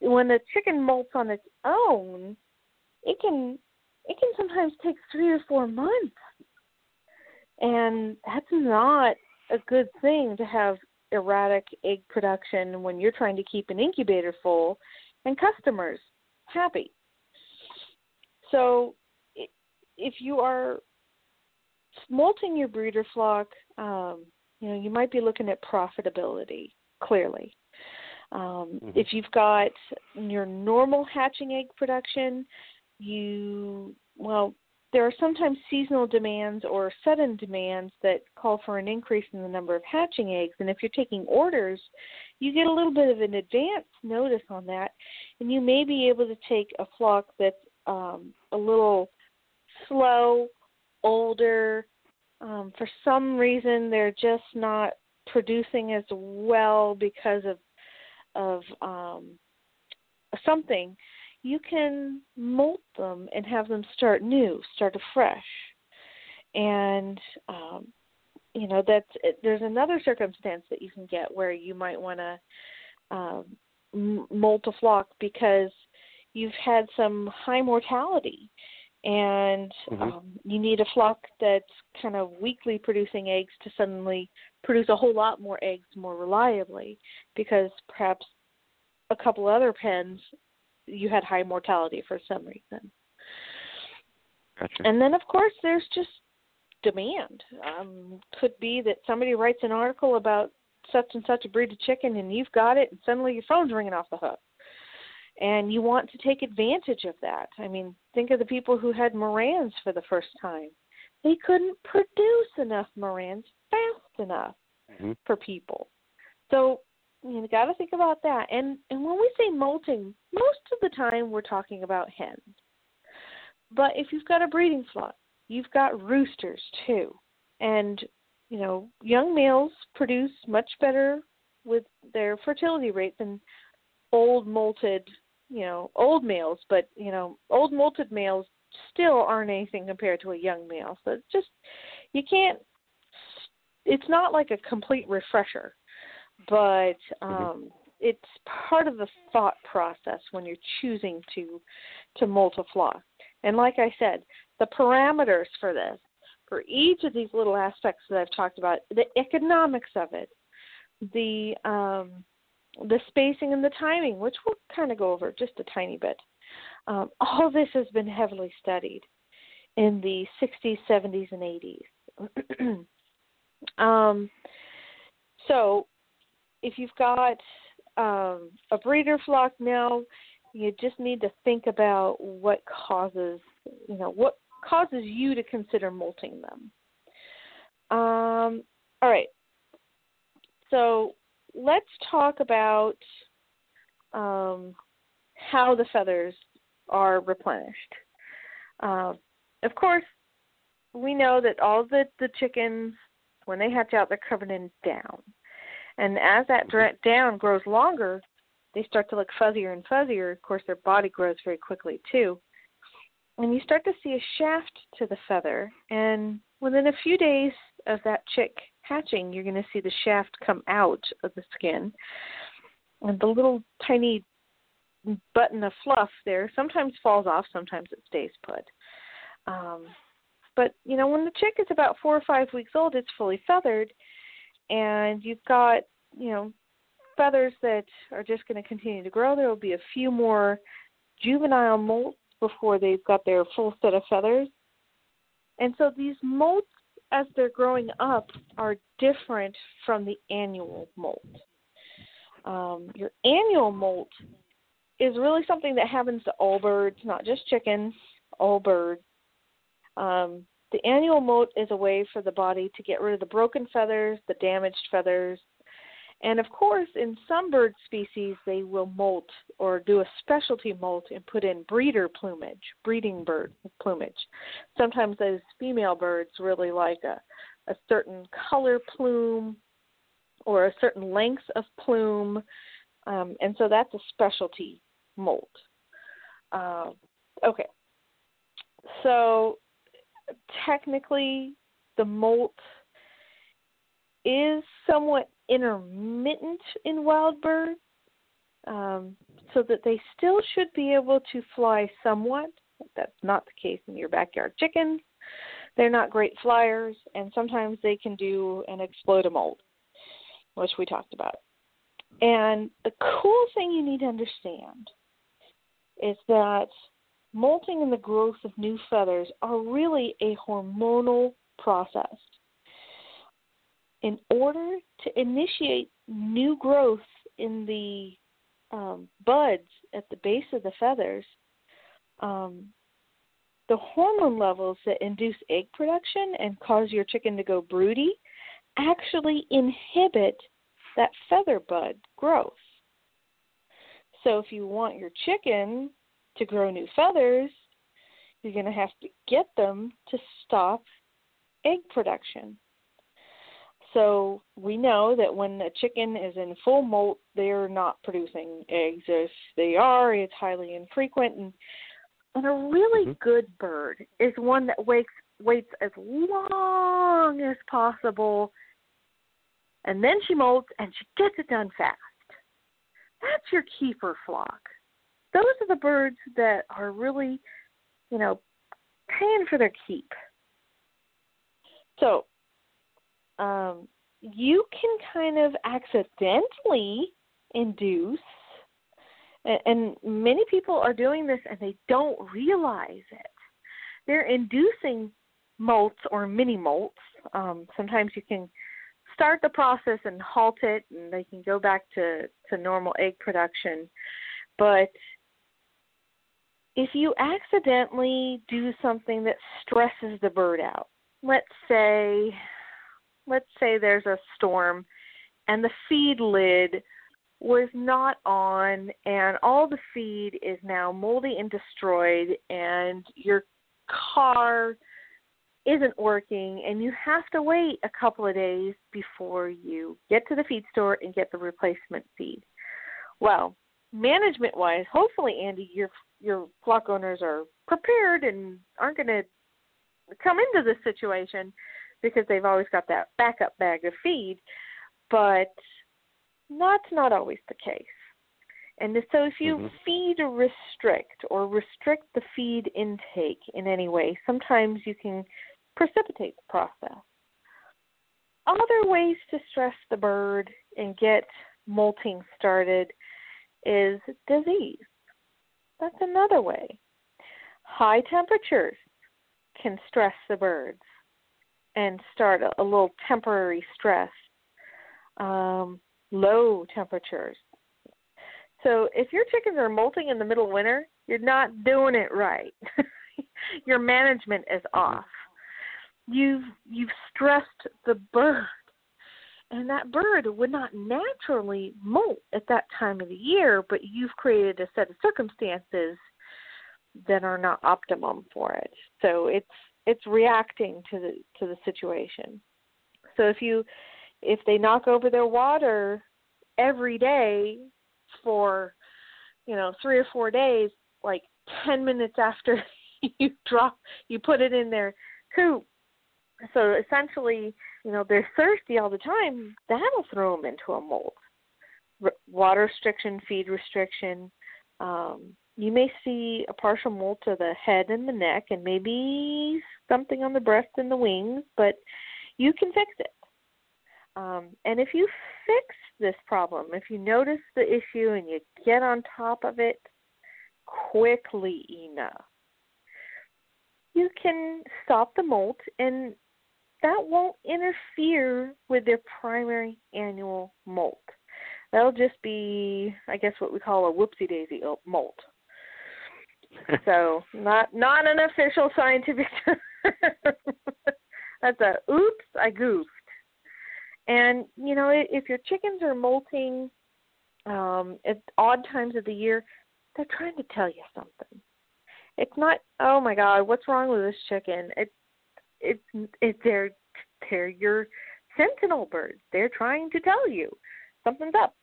When the chicken molts on its own, it can it can sometimes take three or four months, and that's not a good thing to have erratic egg production when you're trying to keep an incubator full and customers happy. So, if you are molting your breeder flock, um, you know you might be looking at profitability clearly. Um, Mhm. If you've got your normal hatching egg production, you well there are sometimes seasonal demands or sudden demands that call for an increase in the number of hatching eggs. And if you're taking orders, you get a little bit of an advance notice on that, and you may be able to take a flock that's um, a little slow, older. Um, for some reason, they're just not producing as well because of of um, something you can molt them and have them start new, start afresh. And um, you know that's there's another circumstance that you can get where you might want to um, molt a flock because you've had some high mortality and Mhm. um, you need a flock that's kind of weekly producing eggs to suddenly produce a whole lot more eggs more reliably because perhaps a couple other pens you had high mortality for some reason. Gotcha. And then, of course, there's just demand. Um, could be that somebody writes an article about such and such a breed of chicken, and you've got it, and suddenly your phone's ringing off the hook. And you want to take advantage of that. I mean, think of the people who had Marans for the first time. They couldn't produce enough Marans fast enough Mhm. for people. So you got to think about that. And and when we say molting, most of the time we're talking about hens. But if you've got a breeding flock, you've got roosters too. And you know, young males produce much better with their fertility rate than old molted, you know, old males, but you know, old molted males still aren't anything compared to a young male. So just you can't it's not like a complete refresher but um, it's part of the thought process when you're choosing to to flock. And like I said, the parameters for this, for each of these little aspects that I've talked about, the economics of it, the um, the spacing and the timing, which we'll kind of go over just a tiny bit. Um, all this has been heavily studied in the 60s, 70s, and 80s. um, so if you've got um, a breeder flock now, you just need to think about what causes, you know, what causes you to consider molting them. Um, all right. So let's talk about um, how the feathers are replenished. Uh, of course, we know that all the, the chickens, when they hatch out, they're covered in down. And as that down grows longer, they start to look fuzzier and fuzzier. Of course, their body grows very quickly too. And you start to see a shaft to the feather. And within a few days of that chick hatching, you're going to see the shaft come out of the skin. And the little tiny button of fluff there sometimes falls off, sometimes it stays put. Um, but, you know, when the chick is about four or five weeks old, it's fully feathered and you've got you know feathers that are just going to continue to grow. There will be a few more juvenile molts before they've got their full set of feathers. And so these molts, as they're growing up, are different from the annual molt. Um, your annual molt is really something that happens to all birds, not just chickens, all birds. Um, the annual molt is a way for the body to get rid of the broken feathers, the damaged feathers, And of course, in some bird species, they will molt or do a specialty molt and put in breeder plumage, breeding bird plumage. Sometimes those female birds really like a, a certain color plume or a certain length of plume, um, and so that's a specialty molt. Uh, okay, so technically, the molt is somewhat intermittent in wild birds, um, so that they still should be able to fly somewhat. That's not the case in your backyard chickens. They're not great flyers, and sometimes they can do an explode a molt, which we talked about. And the cool thing you need to understand is that molting and the growth of new feathers are really a hormonal process in order to initiate new growth in the um, buds at the base of the feathers, um, the hormone levels that induce egg production and cause your chicken to go broody actually inhibit that feather bud growth. So if you want your chicken to grow new feathers, you're going to have to get them to stop egg production. So we know that when a chicken is in full molt, they're not producing eggs. If they are, it's highly infrequent. And, and a really mm-hmm. good bird is one that waits waits as long as possible, and then she molts and she gets it done fast. That's your keeper flock. Those are the birds that are really, you know, paying for their keep. So um, you can kind of accidentally induce, and, many people are doing this and they don't realize it. They're inducing molts or mini molts. Um, sometimes you can start the process and halt it, and they can go back to, to normal egg production. But if you accidentally do something that stresses the bird out, let's say let's say there's a storm and the feed lid was not on and all the feed is now moldy and destroyed and your car isn't working and you have to wait a couple of days before you get to the feed store and get the replacement feed. Well, management wise, hopefully Andy your your flock owners are prepared and aren't going to come into this situation because they've always got that backup bag of feed, but that's not always the case. And so if you mm-hmm. feed restrict or restrict the feed intake in any way, sometimes you can precipitate the process. Other ways to stress the bird and get molting started is disease. That's another way. High temperatures can stress the birds and start a, a little temporary stress. Um, low temperatures. So if your chickens are molting in the middle of winter, you're not doing it right. your management is off. You've you've stressed the bird, and that bird would not naturally molt at that time of the year, but you've created a set of circumstances that are not optimum for it. So it's it's reacting to the to the situation. So if you if they knock over their water every day for you know 3 or 4 days like 10 minutes after you drop you put it in their coop so essentially you know they're thirsty all the time that'll throw them into a molt R- water restriction feed restriction um you may see a partial molt to the head and the neck and maybe something on the breast and the wings, but you can fix it. Um, and if you fix this problem, if you notice the issue and you get on top of it quickly enough, you can stop the molt and that won't interfere with their primary annual molt. That'll just be, I guess, what we call a whoopsie daisy molt so not not an official scientific. term. That's a oops, I goofed. And you know, if your chickens are molting um, at odd times of the year, they're trying to tell you something. It's not, oh my God, what's wrong with this chicken? It's it's it, they're they're your sentinel birds. They're trying to tell you something's up.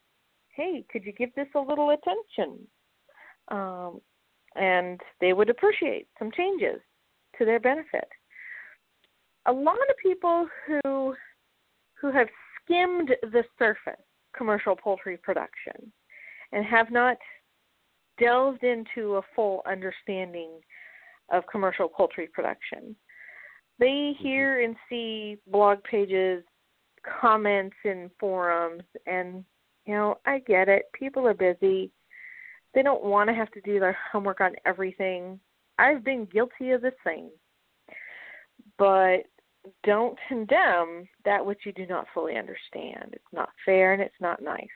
Hey, could you give this a little attention? Um, and they would appreciate some changes to their benefit. A lot of people who who have skimmed the surface commercial poultry production and have not delved into a full understanding of commercial poultry production. They mm-hmm. hear and see blog pages, comments in forums, and you know, I get it. People are busy. They don't want to have to do their homework on everything. I've been guilty of the same. But don't condemn that which you do not fully understand. It's not fair and it's not nice.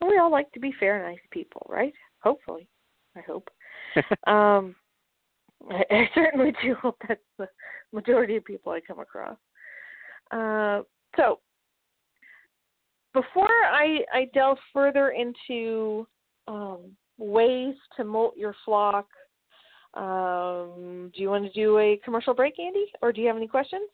And we all like to be fair, and nice people, right? Hopefully. I hope. um I, I certainly do hope that's the majority of people I come across. Uh, so before I, I delve further into um, ways to molt your flock, um, do you want to do a commercial break, Andy, or do you have any questions?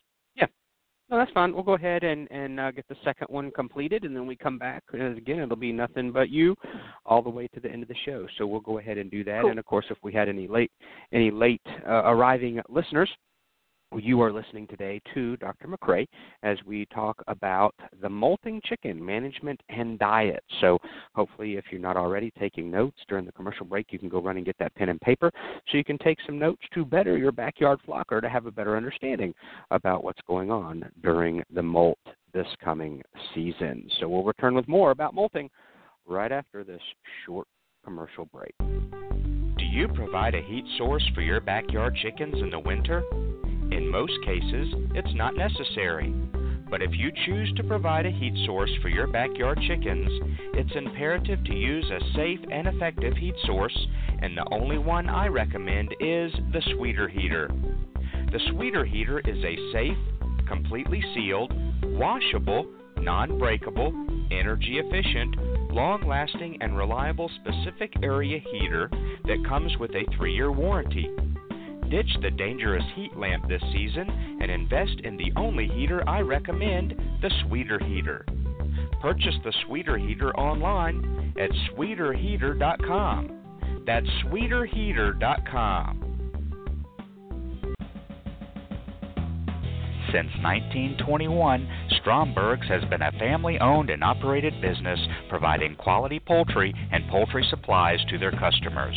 No, that's fine. We'll go ahead and and uh, get the second one completed, and then we come back. And again, it'll be nothing but you, all the way to the end of the show. So we'll go ahead and do that. Cool. And of course, if we had any late any late uh, arriving listeners, you are listening today to Dr. McCrea as we talk about the molting chicken management and diet. So, hopefully, if you're not already taking notes during the commercial break, you can go run and get that pen and paper so you can take some notes to better your backyard flocker to have a better understanding about what's going on during the molt this coming season. So, we'll return with more about molting right after this short commercial break. Do you provide a heat source for your backyard chickens in the winter? In most cases, it's not necessary. But if you choose to provide a heat source for your backyard chickens, it's imperative to use a safe and effective heat source, and the only one I recommend is the Sweeter Heater. The Sweeter Heater is a safe, completely sealed, washable, non breakable, energy efficient, long lasting, and reliable specific area heater that comes with a three year warranty. Ditch the dangerous heat lamp this season and invest in the only heater I recommend the Sweeter Heater. Purchase the Sweeter Heater online at sweeterheater.com. That's sweeterheater.com. Since 1921, Stromberg's has been a family owned and operated business providing quality poultry and poultry supplies to their customers.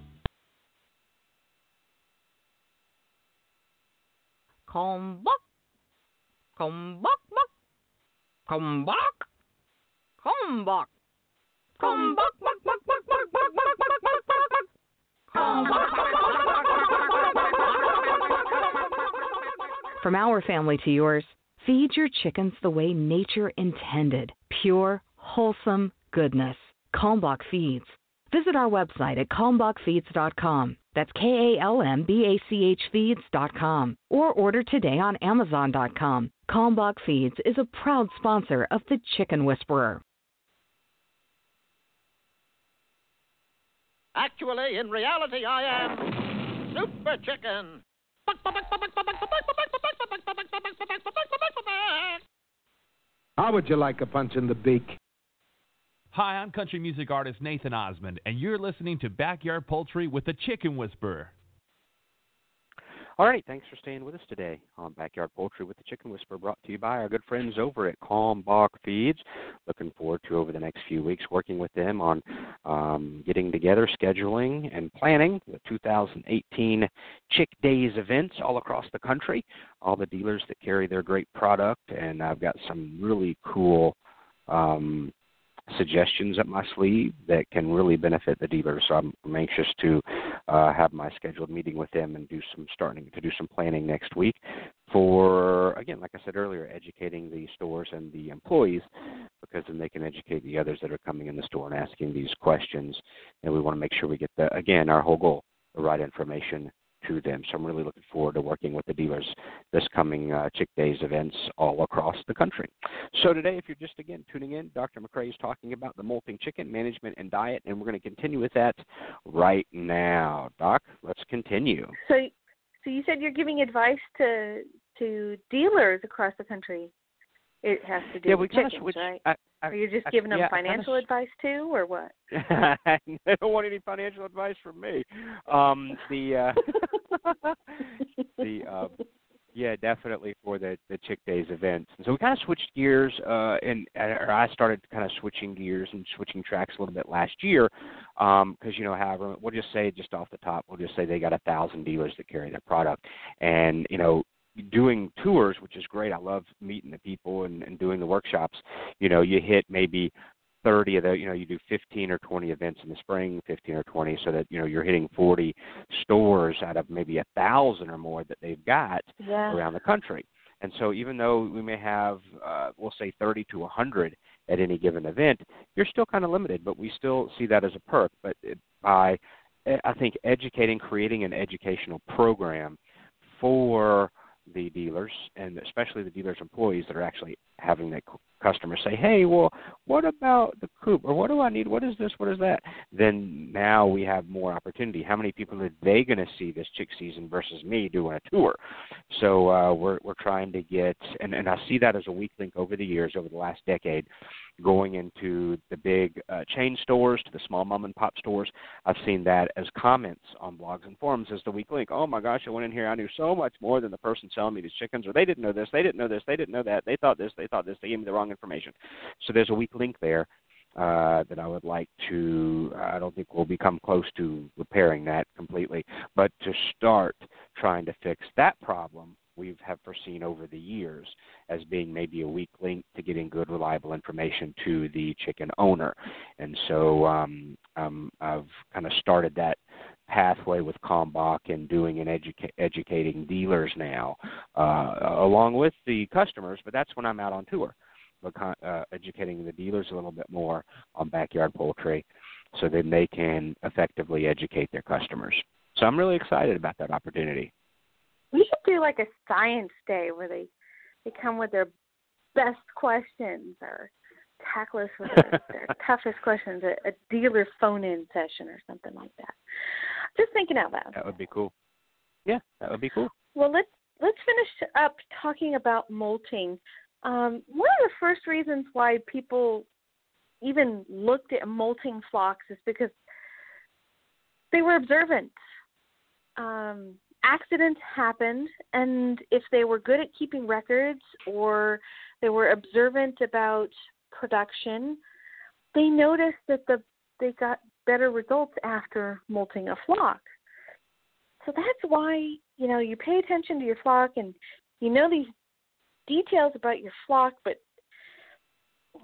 Come back. Come back, back. Come back. Come back. Come back, back, back, back, back, back, back, back, back, back, back. Come back. From our family to yours, feed your chickens the way nature intended pure, wholesome goodness. Kalmbach Feeds. Visit our website at kalmbachfeeds.com. That's K A L M B A C H feeds.com. Or order today on Amazon.com. Kalmbach Feeds is a proud sponsor of The Chicken Whisperer. Actually, in reality, I am Super Chicken. How would you like a punch in the beak? Hi, I'm country music artist Nathan Osmond, and you're listening to Backyard Poultry with the Chicken Whisperer. All right, thanks for staying with us today on Backyard Poultry with the Chicken Whisperer, brought to you by our good friends over at Kalmbach Feeds. Looking forward to over the next few weeks working with them on um, getting together, scheduling, and planning the 2018 Chick Days events all across the country. All the dealers that carry their great product, and I've got some really cool um, suggestions up my sleeve that can really benefit the dealers. So I'm, I'm anxious to uh, have my scheduled meeting with them and do some starting to do some planning next week for again, like I said earlier, educating the stores and the employees because then they can educate the others that are coming in the store and asking these questions. And we want to make sure we get the again our whole goal the right information to them. So I'm really looking forward to working with the dealers this coming uh, Chick Days events all across the country. So today, if you're just again tuning in, Dr. McCrea is talking about the molting chicken management and diet, and we're going to continue with that right now. Doc, let's continue. So, so you said you're giving advice to to dealers across the country. It has to do yeah, with we chickens, right? I, I, Are you just I, giving them yeah, financial kinda, advice too, or what? I don't want any financial advice from me. Um, the uh, the uh, yeah, definitely for the the Chick Days events. And so we kind of switched gears, uh, and or I started kind of switching gears and switching tracks a little bit last year, because um, you know, however, we'll just say just off the top, we'll just say they got a thousand dealers that carry their product, and you know, doing tours, which is great. I love meeting the people and, and doing the workshops. You know, you hit maybe 30 of the, you know, you do 15 or 20 events in the spring, 15 or 20, so that, you know, you're hitting 40 stores out of maybe a thousand or more that they've got Yeah. around the country. And so even though we may have, uh, we'll say 30 to 100 at any given event, you're still kind of limited, but we still see that as a perk. But it, by, I think, educating, creating an educational program for the dealers and especially the dealers' employees that are actually having that customer say, "Hey, well, what about the coop? Or what do I need? What is this? What is that?" Then now we have more opportunity. How many people are they going to see this chick season versus me doing a tour? So uh, we're we're trying to get, and and I see that as a weak link over the years, over the last decade, going into the big uh, chain stores to the small mom and pop stores. I've seen that as comments on blogs and forums as the weak link. Oh my gosh, I went in here, I knew so much more than the person selling me these chickens, or they didn't know this, they didn't know this, they didn't know that, they thought this, they thought this, they gave me the wrong information. So there's a weak link there uh, that I would like to. I don't think we'll become close to repairing that completely, but to start trying to fix that problem we have foreseen over the years as being maybe a weak link to getting good, reliable information to the chicken owner. And so um, um, I've kind of started that pathway with Kalmbach and doing and educa- educating dealers now, uh, along with the customers. But that's when I'm out on tour, uh, educating the dealers a little bit more on backyard poultry, so then they can effectively educate their customers. So I'm really excited about that opportunity. We should do like a science day where they they come with their best questions or tackle us with their, their toughest questions, a, a dealer phone in session or something like that. Just thinking out loud. That would be cool. Yeah, that would be cool. Well, let's let's finish up talking about molting. Um, one of the first reasons why people even looked at molting flocks is because they were observant. Um, accidents happened, and if they were good at keeping records or they were observant about production, they noticed that the they got better results after molting a flock. So that's why you know you pay attention to your flock and you know these details about your flock, but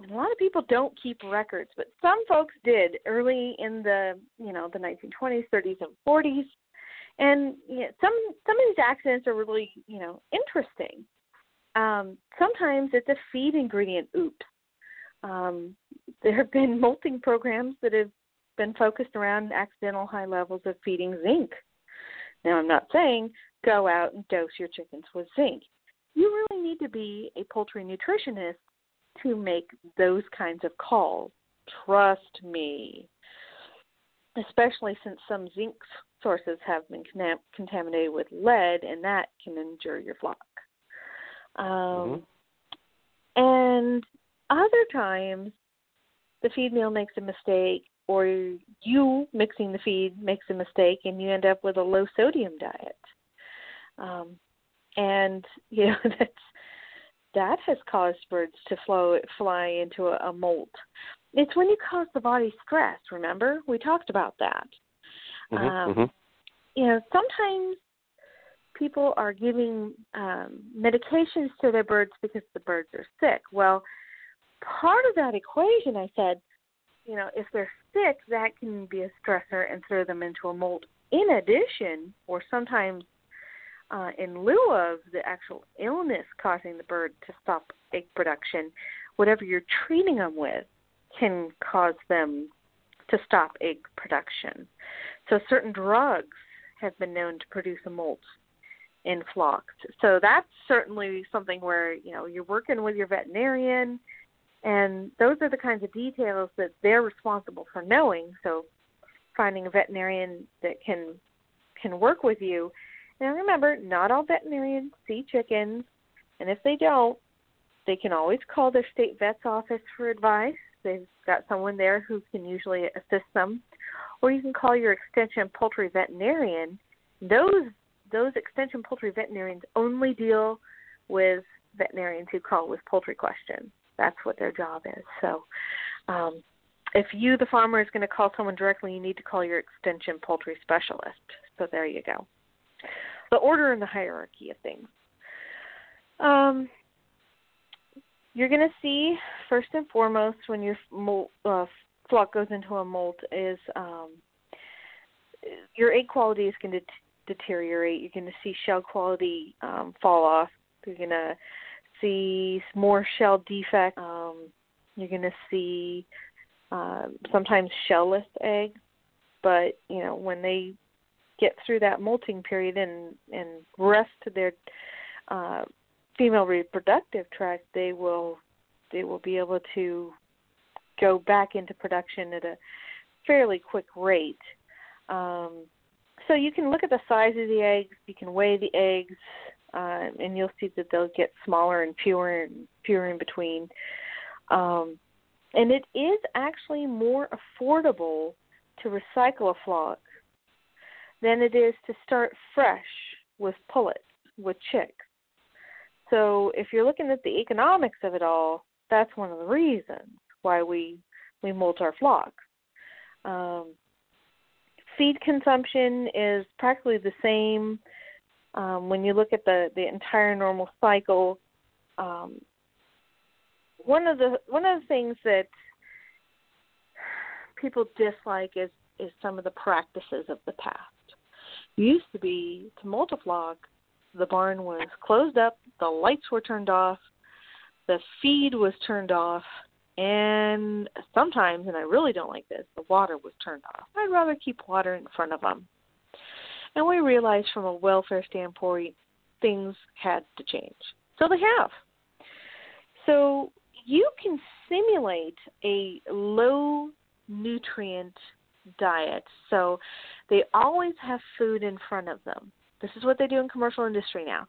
a lot of people don't keep records, but some folks did early in the you know the 1920s, 30s, and 40s and you know, some some of these accidents are really you know interesting. Um, sometimes it's a feed ingredient oops. Um, there have been molting programs that have been focused around accidental high levels of feeding zinc. Now, I'm not saying go out and dose your chickens with zinc. You really need to be a poultry nutritionist to make those kinds of calls. Trust me. Especially since some zinc sources have been conam- contaminated with lead, and that can injure your flock. Um, mm-hmm. And other times, the feed mill makes a mistake, or you mixing the feed makes a mistake, and you end up with a low sodium diet. Um, and you know that's that has caused birds to flow fly into a, a molt. It's when you cause the body stress. Remember, we talked about that. Mm-hmm, um, mm-hmm. You know, sometimes people are giving um, medications to their birds because the birds are sick. Well, part of that equation, I said, you know, if they're sick, that can be a stressor and throw them into a molt. In addition, or sometimes uh, in lieu of the actual illness causing the bird to stop egg production, whatever you're treating them with can cause them to stop egg production. So certain drugs have been known to produce a molt in flocks. So that's certainly something where, you know, you're working with your veterinarian and those are the kinds of details that they're responsible for knowing. So finding a veterinarian that can can work with you. Now remember, not all veterinarians see chickens, and if they don't, they can always call their state vet's office for advice. They've got someone there who can usually assist them. Or you can call your extension poultry veterinarian. Those those extension poultry veterinarians only deal with veterinarians who call with poultry questions. That's what their job is. So um, if you, the farmer, is going to call someone directly, you need to call your extension poultry specialist. So there you go. The order and the hierarchy of things. Um, you're going to see first and foremost when your molt, uh, flock goes into a molt is um, your egg quality is going to deteriorate. You're going to see shell quality um, fall off. You're going to see more shell defect. Um, you're going to see uh, sometimes shellless eggs, but you know when they get through that molting period and and rest their uh, female reproductive tract, they will they will be able to go back into production at a fairly quick rate. Um, so you can look at the size of the eggs, you can weigh the eggs, uh, and you'll see that they'll get smaller and fewer and fewer in between. Um, and it is actually more affordable to recycle a flock than it is to start fresh with pullets, with chicks. So if you're looking at the economics of it all, that's one of the reasons why we we molt our flock. Um, feed consumption is practically the same um, when you look at the the entire normal cycle. Um, one of the one of the things that people dislike is is some of the practices of the past. Used to be to multiflock, the barn was closed up, the lights were turned off, the feed was turned off, and sometimes, and I really don't like this, the water was turned off. I'd rather keep water in front of them. And we realized from a welfare standpoint, things had to change. So they have. So you can simulate a low nutrient diet. So they always have food in front of them. This is what they do in commercial industry now.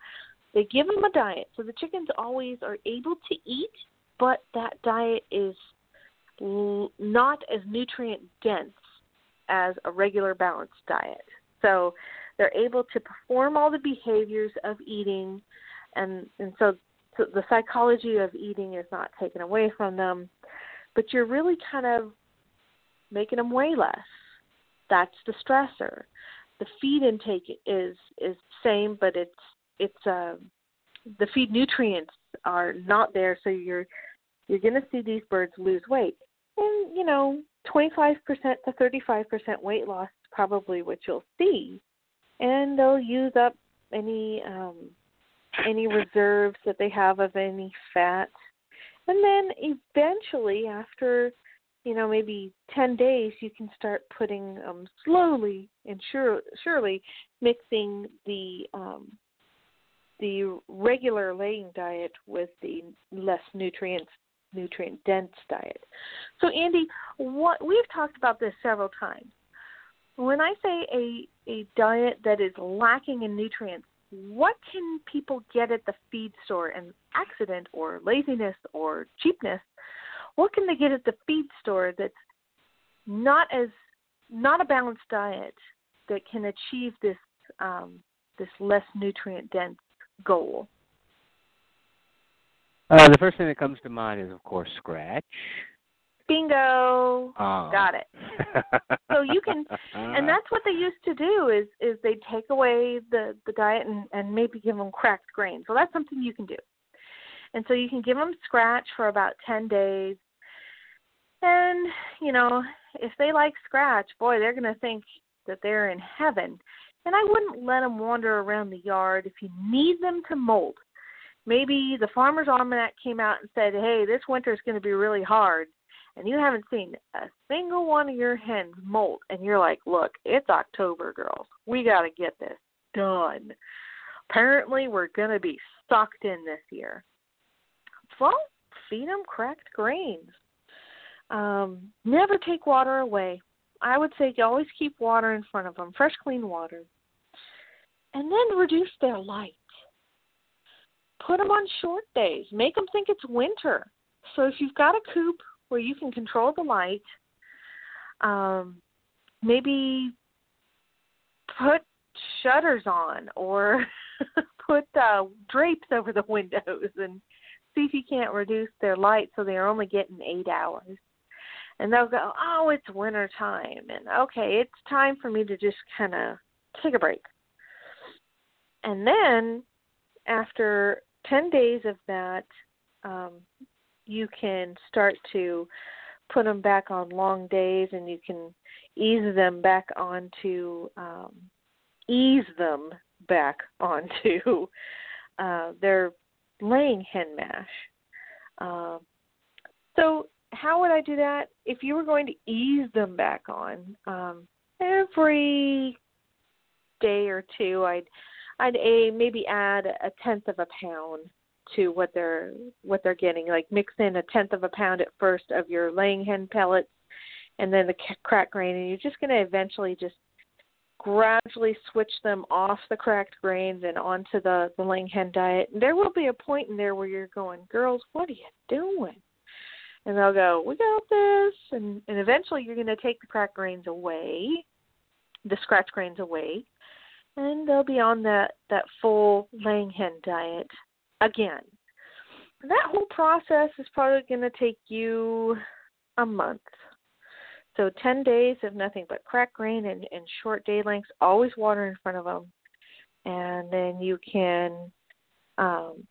They give them a diet. So the chickens always are able to eat but that diet is l- not as nutrient dense as a regular balanced diet. So they're able to perform all the behaviors of eating, and and so, so the psychology of eating is not taken away from them, but you're really kind of making them weigh less. That's the stressor. The feed intake is is same, but it's it's uh, the feed nutrients are not there, so you're you're going to see these birds lose weight. And, you know, 25% to 35% weight loss is probably what you'll see. And they'll use up any um, any reserves that they have of any fat. And then eventually, after you know maybe 10 days, you can start putting um, slowly and sure, surely mixing the um, the regular laying diet with the less nutrients nutrient dense diet. So Andy, what we've talked about this several times. When I say a a diet that is lacking in nutrients, what can people get at the feed store and accident or laziness or cheapness? What can they get at the feed store that's not as not a balanced diet that can achieve this um, this less nutrient dense goal? Uh, the first thing that comes to mind is, of course, Scratch. Bingo. Oh. Got it. so you can, and that's what they used to do is is they take away the the diet and and maybe give them cracked grain. So that's something you can do. And so you can give them scratch for about 10 days. And, you know, if they like scratch, boy, they're going to think that they're in heaven. And I wouldn't let them wander around the yard if you need them to molt. Maybe the Farmer's Almanac came out and said, hey, this winter is going to be really hard. And you haven't seen a single one of your hens molt. And you're like, look, it's October, girls. We got to get this done. Apparently, we're going to be sucked in this year. Well, feed them cracked grains. Um, never take water away. I would say you always keep water in front of them, fresh, clean water. And then reduce their light. Put them on short days. Make them think it's winter. So if you've got a coop where you can control the light, um, maybe put shutters on or put uh, drapes over the windows and see if you can't reduce their light so they're only getting eight hours. And they'll go, oh, it's winter time, and okay, it's time for me to just kind of take a break. And then after 10 days of that, um, you can start to put them back on long days and you can ease them back onto um, ease them back onto uh, their laying hen mash. Um, so how would I do that? If you were going to ease them back on um, every day or two, I'd I'd a maybe add a tenth of a pound to what they're what they're getting. Like mix in a tenth of a pound at first of your laying hen pellets, and then the cracked grain, and you're just going to eventually just gradually switch them off the cracked grains and onto the the laying hen diet. And there will be a point in there where you're going, girls, what are you doing? And they'll go, we got this, and and eventually you're going to take the cracked grains away, the scratch grains away, and they'll be on that that full laying hen diet again. That whole process is probably going to take you a month. So 10 days of nothing but cracked grain and, and short day lengths, always water in front of them. And then you can, um,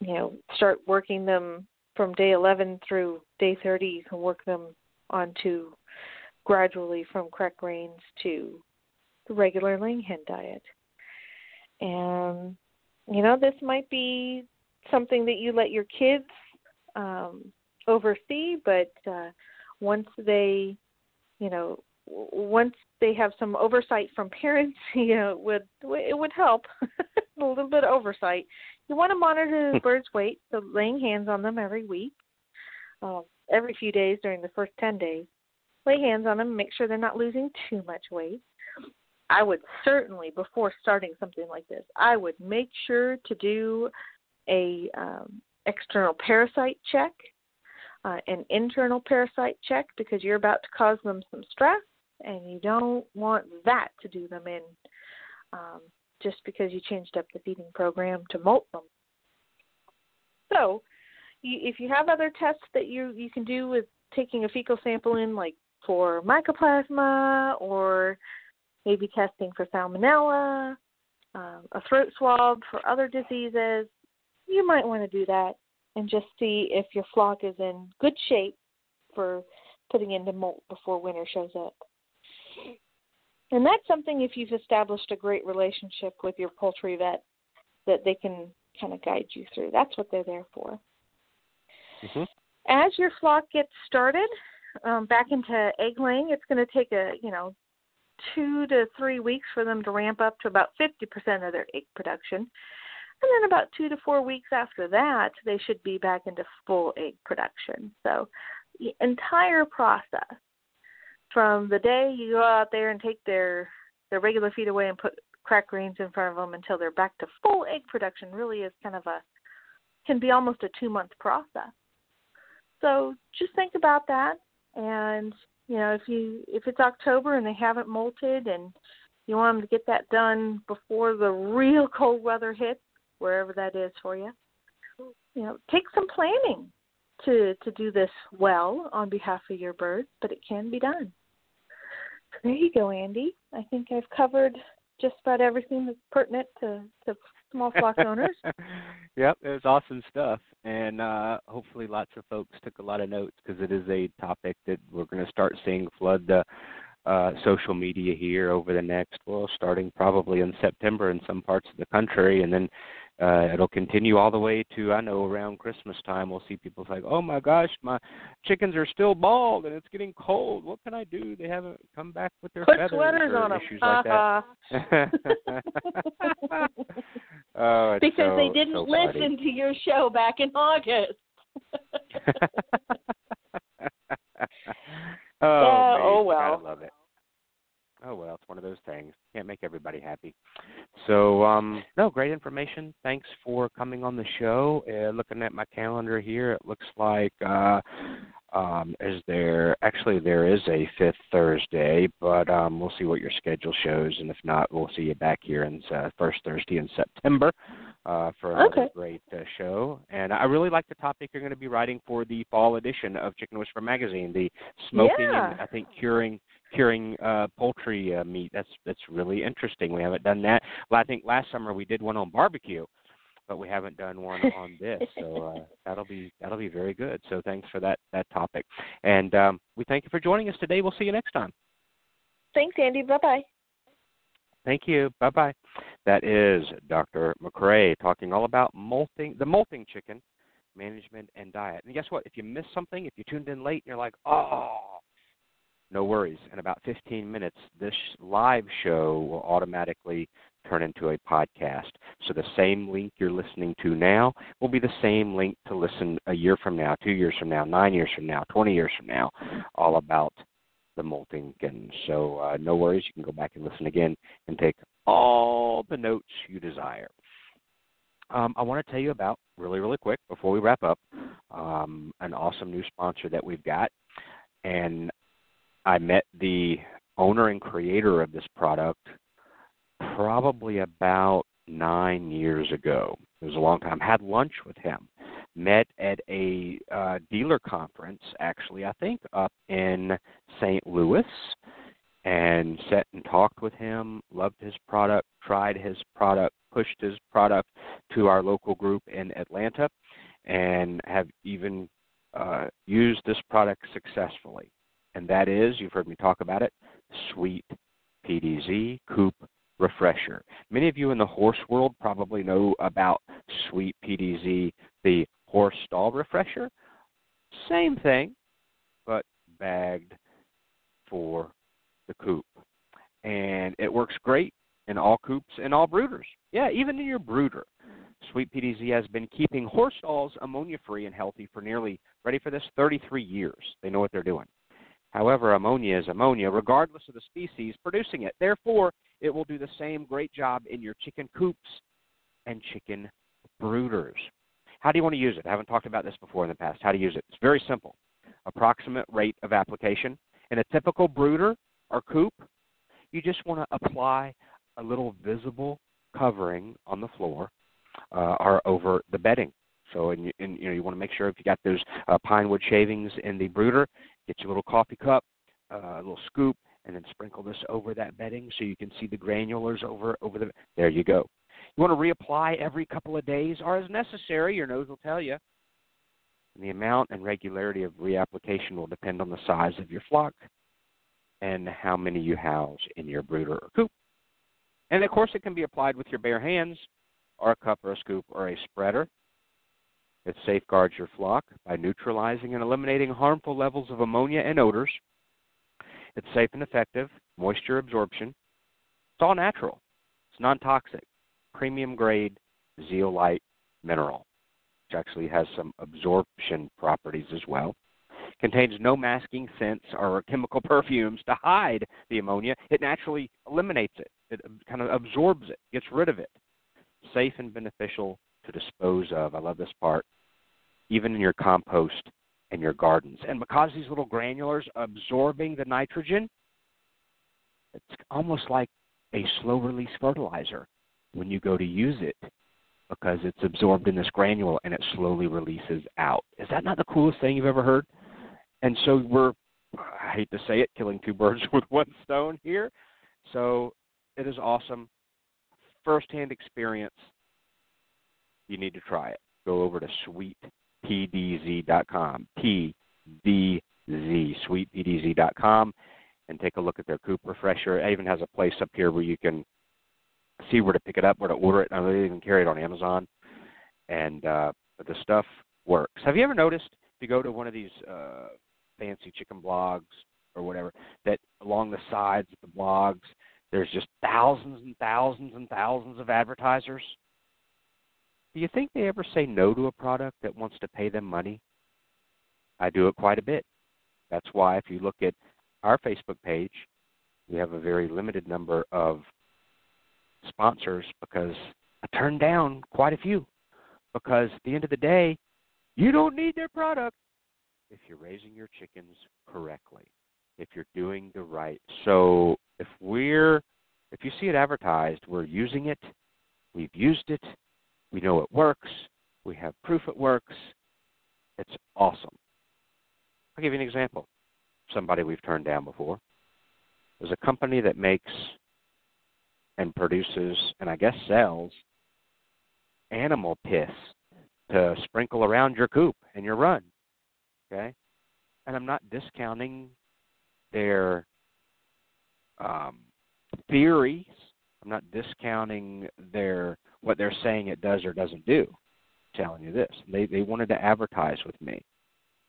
you know, start working them from day 11 through day 30. You can work them onto gradually from cracked grains to the regular hen diet. And, you know, this might be something that you let your kids um, oversee, but uh, once they, you know, once they have some oversight from parents, you know, it would it would help a little bit of oversight. You want to monitor the bird's weight, so laying hands on them every week, uh, every few days during the first ten days. Lay hands on them, make sure they're not losing too much weight. I would certainly, before starting something like this, I would make sure to do a um, external parasite check, uh, an internal parasite check, because you're about to cause them some stress, and you don't want that to do them in um, just because you changed up the feeding program to molt them. So, you, if you have other tests that you you can do with taking a fecal sample in, like for mycoplasma or maybe testing for salmonella, um, a throat swab for other diseases, you might want to do that and just see if your flock is in good shape for putting into molt before winter shows up. And that's something if you've established a great relationship with your poultry vet that they can kind of guide you through. That's what they're there for. Mm-hmm. As your flock gets started um, back into egg laying, it's going to take a you know two to three weeks for them to ramp up to about 50% of their egg production. And then about two to four weeks after that, they should be back into full egg production. So the entire process from the day you go out there and take their their regular feed away and put cracked grains in front of them until they're back to full egg production really is kind of a can be almost a two month process. So just think about that and you know if you if it's October and they haven't molted and you want them to get that done before the real cold weather hits wherever that is for you. You know, take some planning to to do this well on behalf of your birds, but it can be done. There you go, Andy. I think I've covered just about everything that's pertinent to to small flock owners. yep, it was awesome stuff, and uh, hopefully lots of folks took a lot of notes because it is a topic that we're going to start seeing flood the uh, social media here over the next, well, starting probably in September in some parts of the country, and then uh, it'll continue all the way to I know around Christmas time. We'll see people like, "Oh my gosh, my chickens are still bald and it's getting cold. What can I do? They haven't come back with their Put feathers sweaters on them. issues like that." oh, because so, they didn't so listen to your show back in August. oh, man, oh, well. Gotta love it. Oh well, it's one of those things. Can't make everybody happy. So, um, no, great information. Thanks for coming on the show. Uh, looking at my calendar here, it looks like uh, um, is there actually there is a fifth Thursday, but um, we'll see what your schedule shows, and if not, we'll see you back here in uh, first Thursday in September uh, for another Okay. great uh, show. And I really like the topic you're going to be writing for the fall edition of Chicken Whisperer magazine, the smoking Yeah. and I think curing curing uh, poultry uh, meat. That's that's really interesting. We haven't done that. Well, I think last summer we did one on barbecue, but we haven't done one on this. So uh, that'll be that'll be very good. So thanks for that that topic, and um, we thank you for joining us today. We'll see you next time. Thanks, Andy. Bye bye. Thank you. Bye bye. That is Dr. McCrea talking all about molting the molting chicken management and diet. And guess what? If you missed something, if you tuned in late, and you're like, oh, no worries. In about 15 minutes, this live show will automatically turn into a podcast. So the same link you're listening to now will be the same link to listen a year from now, two years from now, nine years from now, 20 years from now, all about the molting. And so uh, no worries. You can go back and listen again and take all the notes you desire. Um, I want to tell you about really, really quick before we wrap up um, an awesome new sponsor that we've got. And I met the owner and creator of this product probably about nine years ago. It was a long time. Had lunch with him. Met at a uh, dealer conference, actually, I think, up in St. Louis, and sat and talked with him. Loved his product. Tried his product. Pushed his product to our local group in Atlanta, and have even uh, used this product successfully and that is, you've heard me talk about it, Sweet PDZ Coop Refresher. Many of you in the horse world probably know about Sweet PDZ, the horse stall refresher. Same thing, but bagged for the coop. And it works great in all coops and all brooders. Yeah, even in your brooder. Sweet PDZ has been keeping horse stalls ammonia free and healthy for nearly, ready for this, 33 years. They know what they're doing. However, ammonia is ammonia, regardless of the species producing it. Therefore, it will do the same great job in your chicken coops and chicken brooders. How do you want to use it? I haven't talked about this before in the past. How to use it? It's very simple. Approximate rate of application. In a typical brooder or coop, you just want to apply a little visible covering on the floor uh, or over the bedding. So, and, you- and you know, you want to make sure if you got those uh, pine wood shavings in the brooder, get your little coffee cup, uh, a little scoop, and then sprinkle this over that bedding so you can see the granulars over over the. There you go. You want to reapply every couple of days or as necessary. Your nose will tell you. And the amount and regularity of reapplication will depend on the size of your flock and how many you house in your brooder or coop. And of course, it can be applied with your bare hands, or a cup or a scoop or a spreader. It safeguards your flock by neutralizing and eliminating harmful levels of ammonia and odors. It's safe and effective, moisture absorption. It's all natural. It's non toxic, premium grade zeolite mineral, which actually has some absorption properties as well. Contains no masking scents or chemical perfumes to hide the ammonia. It naturally eliminates it. It kind of absorbs it, gets rid of it. Safe and beneficial to dispose of. I love this part. Even in your compost and your gardens. And because these little granulars absorbing the nitrogen, it's almost like a slow release fertilizer when you go to use it because it's absorbed in this granule and it slowly releases out. Is that not the coolest thing you've ever heard? And so we're, I hate to say it, killing two birds with one stone here. So it is awesome. Firsthand experience. You need to try it. Go over to sweetpdz.com. P D Z, sweetpdz.com, and take a look at their coop refresher. It even has a place up here where you can see where to pick it up, where to order it. I know they even carry it on Amazon. And uh, the stuff works. Have you ever noticed if you go to one of these uh, fancy chicken blogs or whatever that along the sides of the blogs there's just thousands and thousands and thousands of advertisers? Do you think they ever say no to a product that wants to pay them money? I do it quite a bit. That's why if you look at our Facebook page, we have a very limited number of sponsors because I turned down quite a few. Because at the end of the day, you don't need their product if you're raising your chickens correctly, if you're doing the right. So if we're if you see it advertised, we're using it, we've used it, we know it works, we have proof it works. It's awesome. I'll give you an example. Somebody we've turned down before. There's a company that makes and produces and I guess sells animal piss to sprinkle around your coop and your run. Okay? And I'm not discounting their um, theories. I'm not discounting their what they're saying it does or doesn't do. I'm telling you this. They they wanted to advertise with me.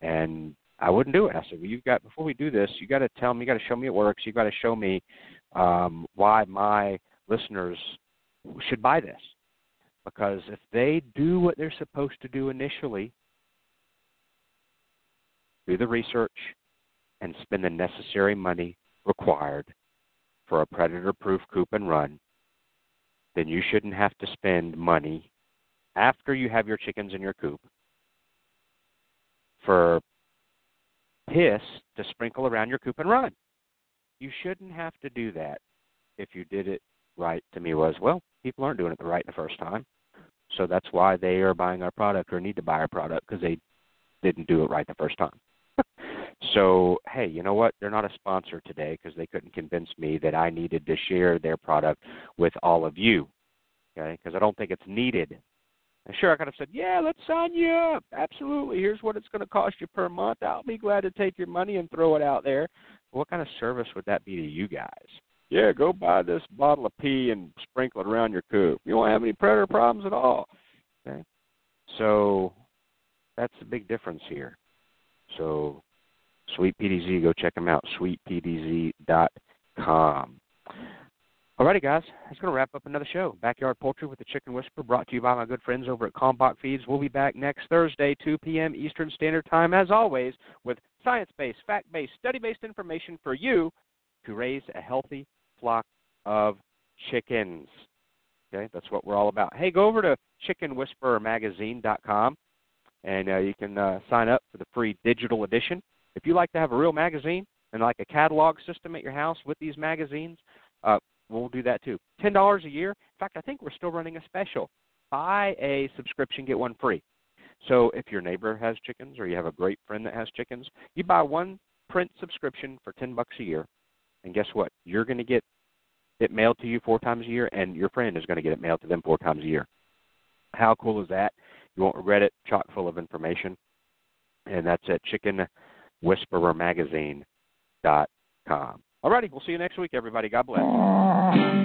And I wouldn't do it. I said, Well you've got before we do this, you gotta tell me you gotta show me it works, you gotta show me um why my listeners should buy this. Because if they do what they're supposed to do initially, do the research, and spend the necessary money required for a predator proof coop and run, then you shouldn't have to spend money after you have your chickens in your coop for piss to sprinkle around your coop and run. You shouldn't have to do that if you did it right to me was well, people aren't doing it the right the first time. So that's why they are buying our product or need to buy our product because they didn't do it right the first time. so, hey, you know what? They're not a sponsor today because they couldn't convince me that I needed to share their product with all of you. Okay? Because I don't think it's needed. And sure, I could have said, yeah, let's sign you up. Absolutely. Here's what it's going to cost you per month. I'll be glad to take your money and throw it out there. What kind of service would that be to you guys? Yeah, go buy this bottle of pee and sprinkle it around your coop. You won't have any predator problems at all. Okay? So that's the big difference here. So Sweet PDZ, go check them out, sweetpdz.com. Alrighty, guys, that's going to wrap up another show. Backyard Poultry with the Chicken Whisperer, brought to you by my good friends over at Kalmbach Feeds. We'll be back next Thursday, 2 p.m. Eastern Standard Time, as always, with science based, fact based, study based information for you to raise a healthy flock of chickens. Okay, that's what we're all about. Hey, go over to chickenwhisperermagazine.com and uh, you can uh, sign up for the free digital edition. If you like to have a real magazine and like a catalog system at your house with these magazines, uh, we'll do that too. Ten dollars a year. In fact, I think we're still running a special. Buy a subscription, get one free. So if your neighbor has chickens or you have a great friend that has chickens, you buy one print subscription for ten bucks a year, and guess what? You're going to get it mailed to you four times a year, and your friend is going to get it mailed to them four times a year. How cool is that? You won't regret it. Chock full of information, and that's at chickenwhisperermagazine.com. Alrighty, we'll see you next week, everybody. God bless.